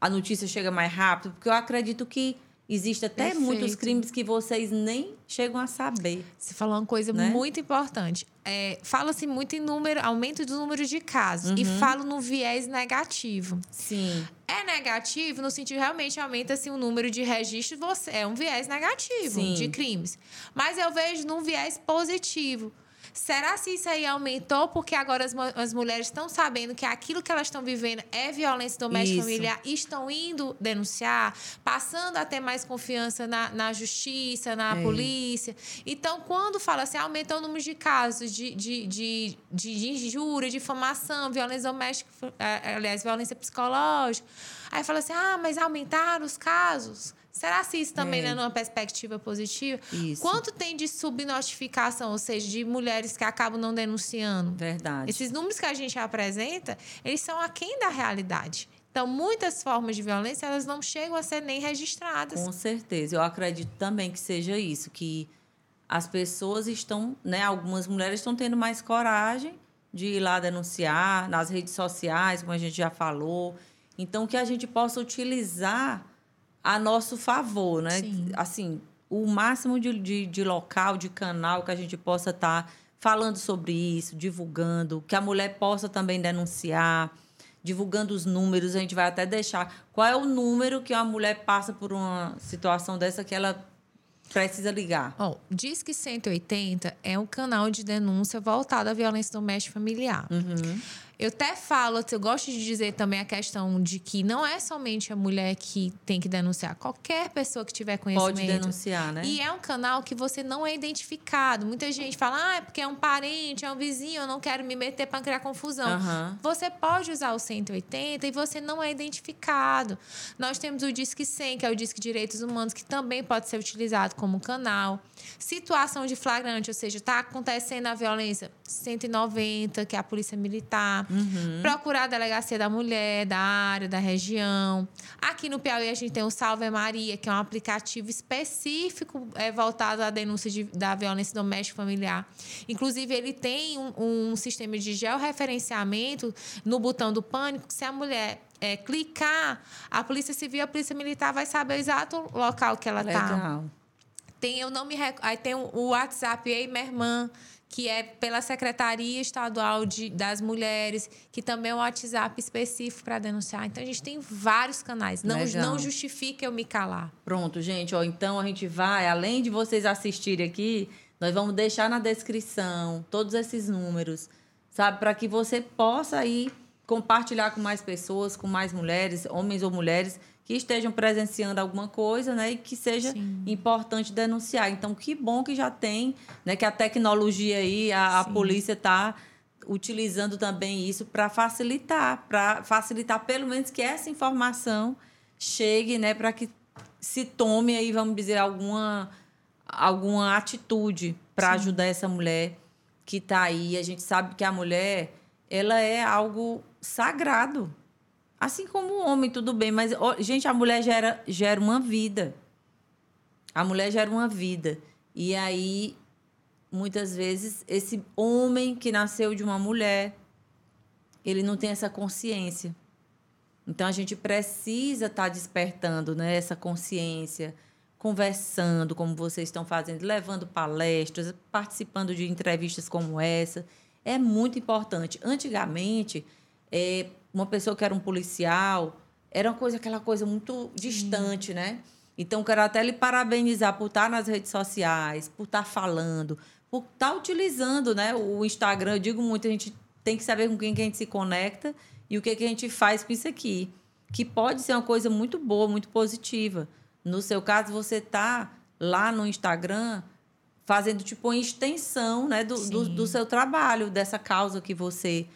A notícia chega mais rápido? Porque eu acredito que Existe até Perfeito. muitos crimes que vocês nem chegam a saber. Você falou uma coisa né? muito importante. É, Fala-se muito em número, aumento do número de casos. Uhum. E falo no viés negativo. Sim. É negativo no sentido realmente aumenta-se o número de registros. Você, é um viés negativo Sim. de crimes. Mas eu vejo num viés positivo. Será se isso aí aumentou porque agora as, as mulheres estão sabendo que aquilo que elas estão vivendo é violência doméstica familiar e estão indo denunciar, passando a ter mais confiança na, na justiça, na é. polícia. Então, quando fala assim, aumentou o número de casos de, de, de, de, de injúria, difamação, violência doméstica, é, aliás, violência psicológica. Aí fala assim: ah, mas aumentaram os casos. Será se isso também é. não é uma perspectiva positiva? Isso. Quanto tem de subnotificação, ou seja, de mulheres que acabam não denunciando? Verdade. Esses números que a gente apresenta, eles são aquém da realidade. Então, muitas formas de violência, elas não chegam a ser nem registradas. Com certeza. Eu acredito também que seja isso, que as pessoas estão, né, algumas mulheres estão tendo mais coragem de ir lá denunciar nas redes sociais, como a gente já falou. Então, que a gente possa utilizar a nosso favor, né? Sim. Assim, o máximo de, de, de, local, de canal que a gente possa estar tá falando sobre isso, divulgando, que a mulher possa também denunciar, divulgando os números. A gente vai até deixar qual é o número que uma mulher passa por uma situação dessa que ela precisa ligar. Oh, Disque 180 é um canal de denúncia voltado à violência doméstica familiar. Uhum. Eu até falo, eu gosto de dizer também a questão de que não é somente a mulher que tem que denunciar. Qualquer pessoa que tiver conhecimento. Pode denunciar, né? E é um canal que você não é identificado. Muita gente fala, ah, é porque é um parente, é um vizinho, eu não quero me meter para criar confusão. Uhum. Você pode usar o 180 e você não é identificado. Nós temos o Disque 100, que é o Disque Direitos Humanos, que também pode ser utilizado como canal. Situação de flagrante, ou seja, está acontecendo a violência 190, que é a Polícia Militar. Uhum. Procurar a Delegacia da Mulher, da área, da região. Aqui no Piauí, a gente tem o Salve Maria, que é um aplicativo específico é, voltado à denúncia de, da violência doméstica familiar. Inclusive, ele tem um, um sistema de georreferenciamento no botão do pânico, que se a mulher é, clicar, a Polícia Civil a Polícia Militar vai saber o exato local que ela está. Tem, eu não me rec... Aí tem o WhatsApp Ei Minha Irmã, que é pela Secretaria Estadual de, das Mulheres, que também é um WhatsApp específico para denunciar. Então, a gente tem vários canais. Não, não justifica eu me calar. Pronto, gente. Ó, então, a gente vai, além de vocês assistirem aqui, nós vamos deixar na descrição todos esses números, sabe? Para que você possa aí compartilhar com mais pessoas, com mais mulheres, homens ou mulheres, que estejam presenciando alguma coisa, né, e que seja Sim. importante denunciar. Então, que bom que já tem, né, que a tecnologia aí, a, a polícia está utilizando também isso para facilitar, para facilitar pelo menos que essa informação chegue, né, para que se tome aí, vamos dizer, alguma alguma atitude para ajudar essa mulher que está aí. A gente sabe que a mulher, ela é algo sagrado, Assim como o homem, tudo bem, mas, gente, a mulher gera, gera uma vida. A mulher gera uma vida. E aí, muitas vezes, esse homem que nasceu de uma mulher, ele não tem essa consciência. Então, a gente precisa estar tá despertando né, essa consciência, conversando, como vocês estão fazendo, levando palestras, participando de entrevistas como essa. É muito importante. Antigamente, é, uma pessoa que era um policial, era uma coisa, aquela coisa muito distante, né? Então, quero até lhe parabenizar por estar nas redes sociais, por estar falando, por estar utilizando né, o Instagram. Eu digo muito, a gente tem que saber com quem que a gente se conecta e o que, que a gente faz com isso aqui. Que pode ser uma coisa muito boa, muito positiva. No seu caso, você está lá no Instagram fazendo tipo uma extensão né, do, do, do, seu trabalho, dessa causa que você,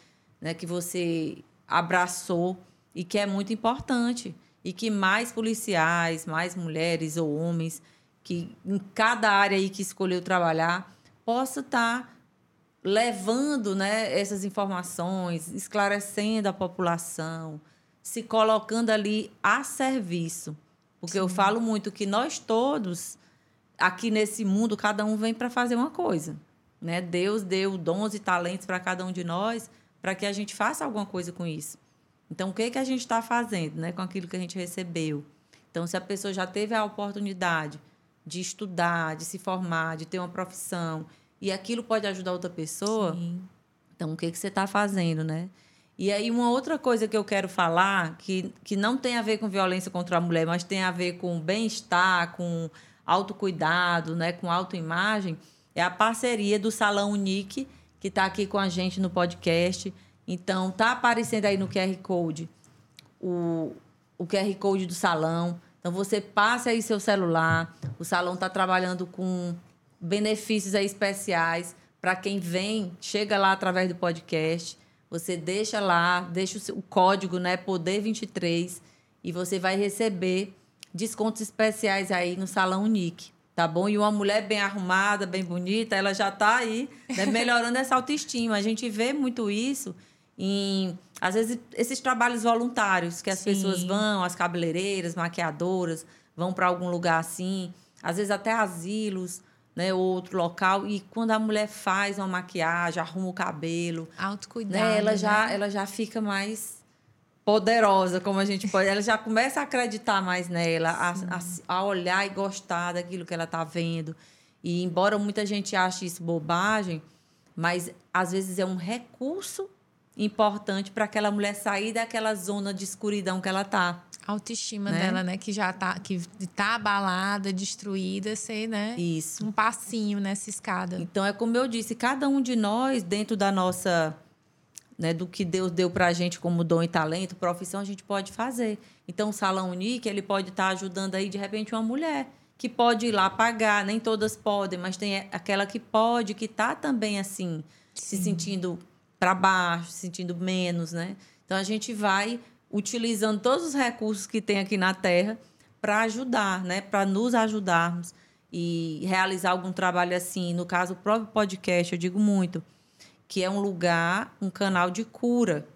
né, que você abraçou e que é muito importante. E que mais policiais, mais mulheres ou homens, que em cada área aí que escolheu trabalhar, possa estar tá levando né, essas informações, esclarecendo a população, se colocando ali a serviço. Porque Sim. eu falo muito que nós todos, aqui nesse mundo, cada um vem para fazer uma coisa. Né? Deus deu dons e talentos para cada um de nós para que a gente faça alguma coisa com isso. Então, o que, que a gente está fazendo né, com aquilo que a gente recebeu? Então, se a pessoa já teve a oportunidade de estudar, de se formar, de ter uma profissão, e aquilo pode ajudar outra pessoa, Sim. então o que, que você está fazendo, né? E aí, uma outra coisa que eu quero falar, que, que não tem a ver com violência contra a mulher, mas tem a ver com bem-estar, com autocuidado, né, com autoimagem, é a parceria do Salão Unique que está aqui com a gente no podcast. Então, tá aparecendo aí no QR Code o, o QR Code do salão. Então, você passa aí seu celular. O salão está trabalhando com benefícios aí especiais para quem vem, chega lá através do podcast. Você deixa lá, deixa o, seu, o código, né, Poder 23, e você vai receber descontos especiais aí no Salão Unique tá bom? E uma mulher bem arrumada, bem bonita, ela já está aí né, melhorando essa autoestima. A gente vê muito isso em, às vezes, esses trabalhos voluntários que as Sim. pessoas vão, as cabeleireiras, maquiadoras, vão para algum lugar assim, às vezes até asilos, né, outro local e quando a mulher faz uma maquiagem, arruma o cabelo, autocuidado, né, ela já né? ela já fica mais poderosa, como a gente pode. Ela já começa a acreditar mais nela, a, a, a, olhar e gostar daquilo que ela está vendo. E embora muita gente ache isso bobagem, mas às vezes é um recurso importante para aquela mulher sair daquela zona de escuridão que ela está. A autoestima né? dela, né, que já tá que tá abalada, destruída, ser, né? Isso. Um passinho nessa escada. Então é como eu disse, cada um de nós dentro da nossa né, do que Deus deu para a gente como dom e talento, profissão, a gente pode fazer. Então, o Salão Unique, ele pode estar tá ajudando aí, de repente, uma mulher que pode ir lá pagar, nem todas podem, mas tem aquela que pode, que está também assim, Sim. se sentindo para baixo, se sentindo menos, né? Então, a gente vai utilizando todos os recursos que tem aqui na Terra para ajudar, né? Para nos ajudarmos e realizar algum trabalho assim. No caso, o próprio podcast, eu digo muito que é um lugar, um canal de cura.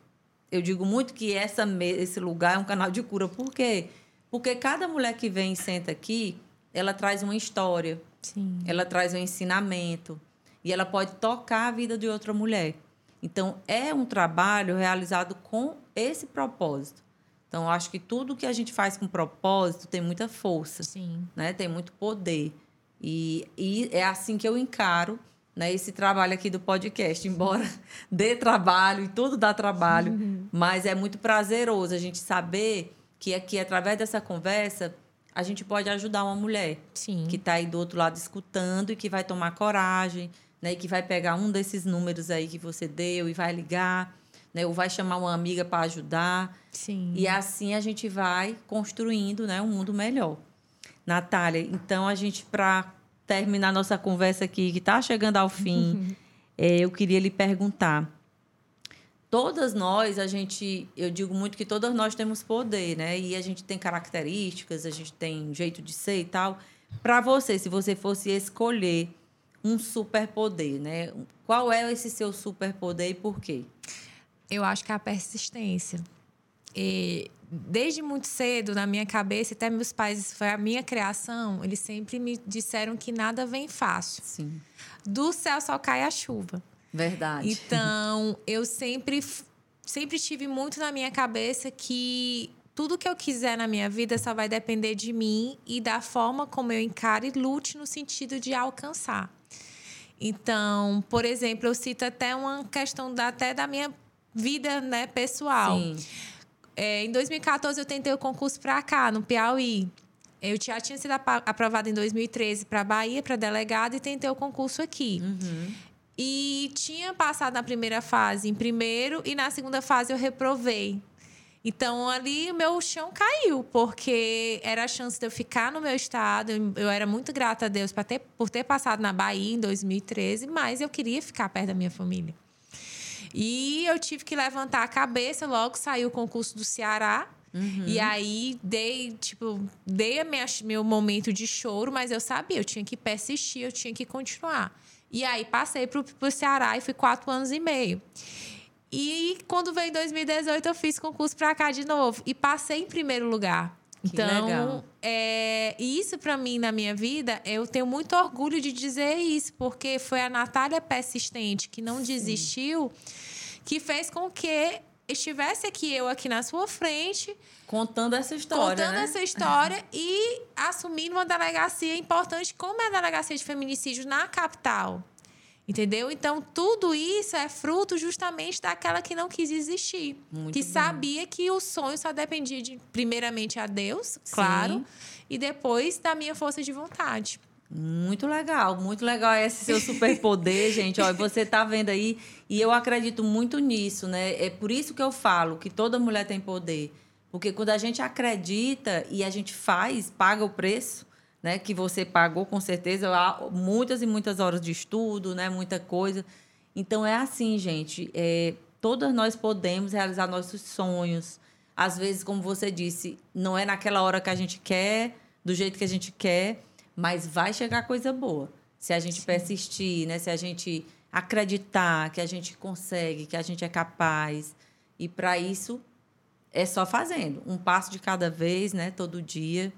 Eu digo muito que essa, esse lugar é um canal de cura. Por quê? Porque cada mulher que vem e senta aqui, ela traz uma história. Sim. Ela traz um ensinamento. E ela pode tocar a vida de outra mulher. Então, é um trabalho realizado com esse propósito. Então, acho que tudo que a gente faz com propósito tem muita força. Sim. Né? Tem muito poder. E, e é assim que eu encaro né, esse trabalho aqui do podcast. Embora dê trabalho e tudo dá trabalho, uhum. mas é muito prazeroso a gente saber que aqui, através dessa conversa, a gente pode ajudar uma mulher Sim. que está aí do outro lado escutando e que vai tomar coragem, né, e que vai pegar um desses números aí que você deu e vai ligar, né, ou vai chamar uma amiga para ajudar. Sim. E assim a gente vai construindo né, um mundo melhor. Natália, então a gente, para terminar nossa conversa aqui, que está chegando ao fim, é, eu queria lhe perguntar todas nós, a gente, eu digo muito que todas nós temos poder, né? E a gente tem características, a gente tem jeito de ser e tal. Para você, se você fosse escolher um superpoder, né? Qual é esse seu superpoder e por quê? Eu acho que é a persistência. E desde muito cedo, na minha cabeça, até meus pais, foi a minha criação, eles sempre me disseram que nada vem fácil. Sim. Do céu só cai a chuva. Verdade. Então, eu sempre, sempre tive muito na minha cabeça que tudo que eu quiser na minha vida só vai depender de mim e da forma como eu encaro e lute no sentido de alcançar. Então, por exemplo, eu cito até uma questão da, até da minha vida né, pessoal. Sim. É, em 2014, eu tentei o concurso para cá, no Piauí. Eu já tinha sido aprovada em 2013 para Bahia, para delegado, e tentei o concurso aqui. Uhum. E tinha passado na primeira fase em primeiro e na segunda fase eu reprovei. Então ali meu chão caiu, porque era a chance de eu ficar no meu estado. Eu era muito grata a Deus ter, por ter passado na Bahia em 2013, mas eu queria ficar perto da minha família. E eu tive que levantar a cabeça, logo saiu o concurso do Ceará. Uhum. E aí dei, tipo, dei a minha, meu momento de choro, mas eu sabia, eu tinha que persistir, eu tinha que continuar. E aí passei para o Ceará e fui quatro anos e meio. E quando veio em 2018, eu fiz concurso para cá de novo. E passei em primeiro lugar. Que então, legal. É, isso para mim na minha vida, eu tenho muito orgulho de dizer isso, porque foi a Natália persistente que não Sim. desistiu, que fez com que estivesse aqui eu aqui na sua frente contando essa história, contando né? essa história e assumindo uma delegacia importante como é a delegacia de feminicídio na capital. Entendeu? Então, tudo isso é fruto justamente daquela que não quis existir. Muito que bom. sabia que o sonho só dependia de, primeiramente, a Deus, claro, Sim. e depois da minha força de vontade. Muito legal, muito legal esse seu superpoder, gente. Olha, você tá vendo aí, e eu acredito muito nisso, né? É por isso que eu falo que toda mulher tem poder. Porque quando a gente acredita e a gente faz, paga o preço, né? Que você pagou com certeza muitas e muitas horas de estudo, né? Muita coisa. Então é assim, gente. É, todas nós podemos realizar nossos sonhos. Às vezes, como você disse, não é naquela hora que a gente quer, do jeito que a gente quer, mas vai chegar coisa boa. Se a gente Sim. persistir, né? Se a gente acreditar que a gente consegue, que a gente é capaz. E para isso é só fazendo, um passo de cada vez, né? Todo dia.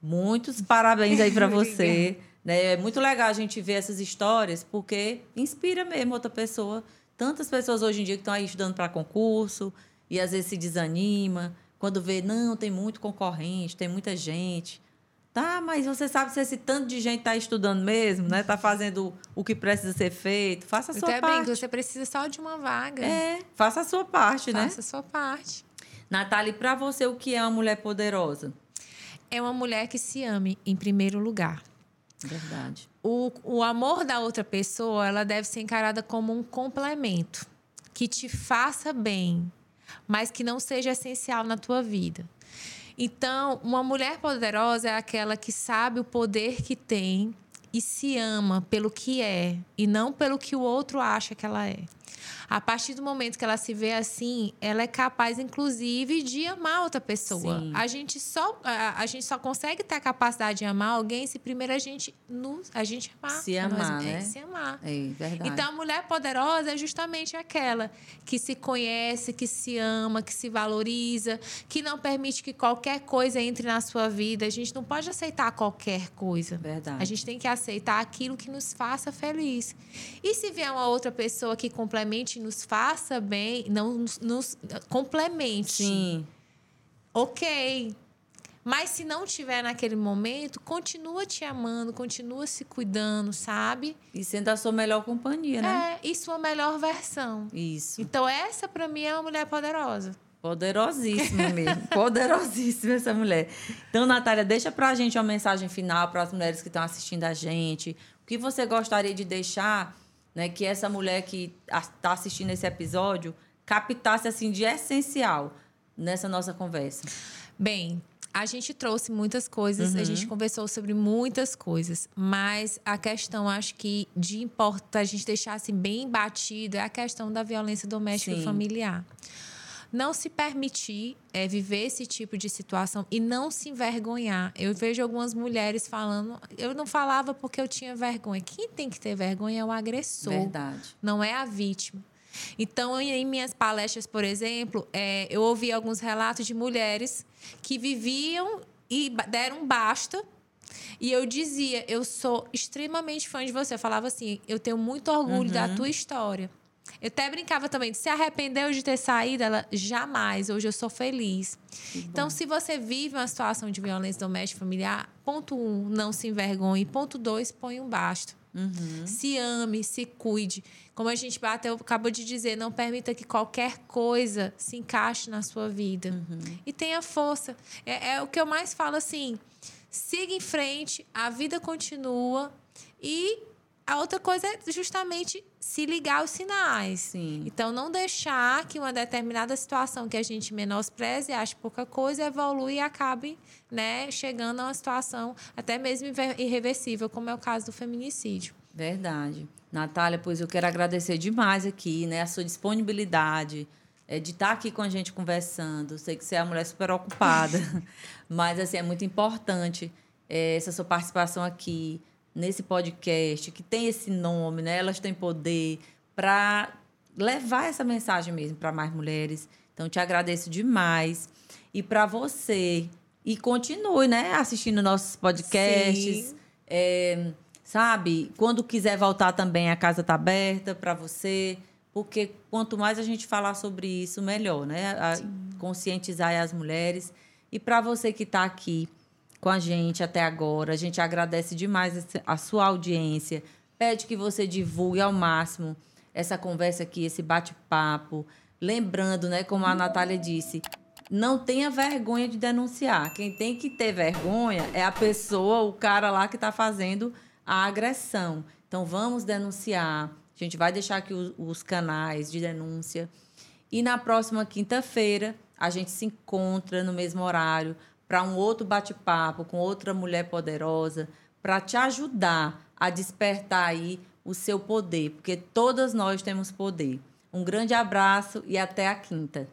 Muitos parabéns aí para você. né? É muito legal a gente ver essas histórias, porque inspira mesmo outra pessoa. Tantas pessoas hoje em dia que estão aí estudando para concurso e às vezes se desanima quando vê, não, tem muito concorrente, tem muita gente. Tá, mas você sabe se esse tanto de gente está estudando mesmo, né? Está fazendo o que precisa ser feito. Faça a sua Até parte. Bem, você precisa só de uma vaga. É, faça a sua parte, faça né? Faça a sua parte. Natália, para você, o que é uma mulher poderosa? É uma mulher que se ame em primeiro lugar. Verdade. O, o amor da outra pessoa, ela deve ser encarada como um complemento que te faça bem, mas que não seja essencial na tua vida. Então, uma mulher poderosa é aquela que sabe o poder que tem e se ama pelo que é e não pelo que o outro acha que ela é. A partir do momento que ela se vê assim, ela é capaz, inclusive, de amar outra pessoa. Sim. A gente só a, a, gente só consegue ter a capacidade de amar alguém se primeiro a gente nos, a gente amar. Se amar, nós, né? É, se amar. É verdade. Então a mulher poderosa é justamente aquela que se conhece, que se ama, que se valoriza, que não permite que qualquer coisa entre na sua vida. A gente não pode aceitar qualquer coisa. Verdade. A gente tem que aceitar aquilo que nos faça feliz. E se vier uma outra pessoa que complemente, nos faça bem, não nos, nos complemente. Sim. Ok. Mas se não tiver naquele momento, continua te amando, continua se cuidando, sabe? E sendo a sua melhor companhia, né? É, e sua melhor versão. Isso. Então, essa para mim é uma mulher poderosa. Poderosíssima mesmo. Poderosíssima essa mulher. Então, Natália, deixa pra gente uma mensagem final para as mulheres que estão assistindo a gente. O que você gostaria de deixar, né, que essa mulher que está assistindo esse episódio captasse assim de essencial nessa nossa conversa? Bem, a gente trouxe muitas coisas, uhum. a gente conversou sobre muitas coisas, mas a questão, acho que de importa a gente deixar assim bem batido é a questão da violência doméstica Sim. e familiar não se permitir é, viver esse tipo de situação e não se envergonhar. Eu vejo algumas mulheres falando, eu não falava porque eu tinha vergonha. Quem tem que ter vergonha é o agressor, Verdade. não é a vítima. Então, em minhas palestras, por exemplo, é, eu ouvi alguns relatos de mulheres que viviam e deram basta e eu dizia, eu sou extremamente fã de você. Eu falava assim, eu tenho muito orgulho uhum. da tua história. Eu até brincava também, se arrependeu de ter saído, ela jamais, hoje eu sou feliz. Então, se você vive uma situação de violência doméstica familiar, ponto um, não se envergonhe. Ponto dois, põe um basta. Uhum. Se ame, se cuide. Como a gente bateu, acabou de dizer, não permita que qualquer coisa se encaixe na sua vida. Uhum. E tenha força. É, é o que eu mais falo assim: siga em frente, a vida continua e a outra coisa é justamente se ligar aos sinais. Sim. Então, não deixar que uma determinada situação que a gente menospreze, ache pouca coisa, evolui e acabe né, chegando a uma situação até mesmo irreversível, como é o caso do feminicídio. Verdade. Natália, pois eu quero agradecer demais aqui né, a sua disponibilidade é, de estar aqui com a gente conversando. Sei que você é uma mulher super ocupada, mas assim, é muito importante é, essa sua participação aqui nesse podcast, que tem esse nome, né? Elas têm poder para levar essa mensagem mesmo para mais mulheres. Então, te agradeço demais. E para você, e continue, né, assistindo nossos podcasts. É, sabe? Quando quiser voltar também, a casa está aberta para você. Porque quanto mais a gente falar sobre isso, melhor, né? A, conscientizar as mulheres. E para você que está aqui com a gente até agora. A gente agradece demais a sua audiência. Pede que você divulgue ao máximo essa conversa aqui, esse bate-papo. Lembrando, né, como a Natália disse, não tenha vergonha de denunciar. Quem tem que ter vergonha é a pessoa, o cara lá que está fazendo a agressão. Então vamos denunciar. A gente vai deixar aqui os, os canais de denúncia. E na próxima quinta-feira a gente se encontra no mesmo horário para um outro bate-papo com outra mulher poderosa, para te ajudar a despertar aí o seu poder, porque todas nós temos poder. Um grande abraço e até a quinta.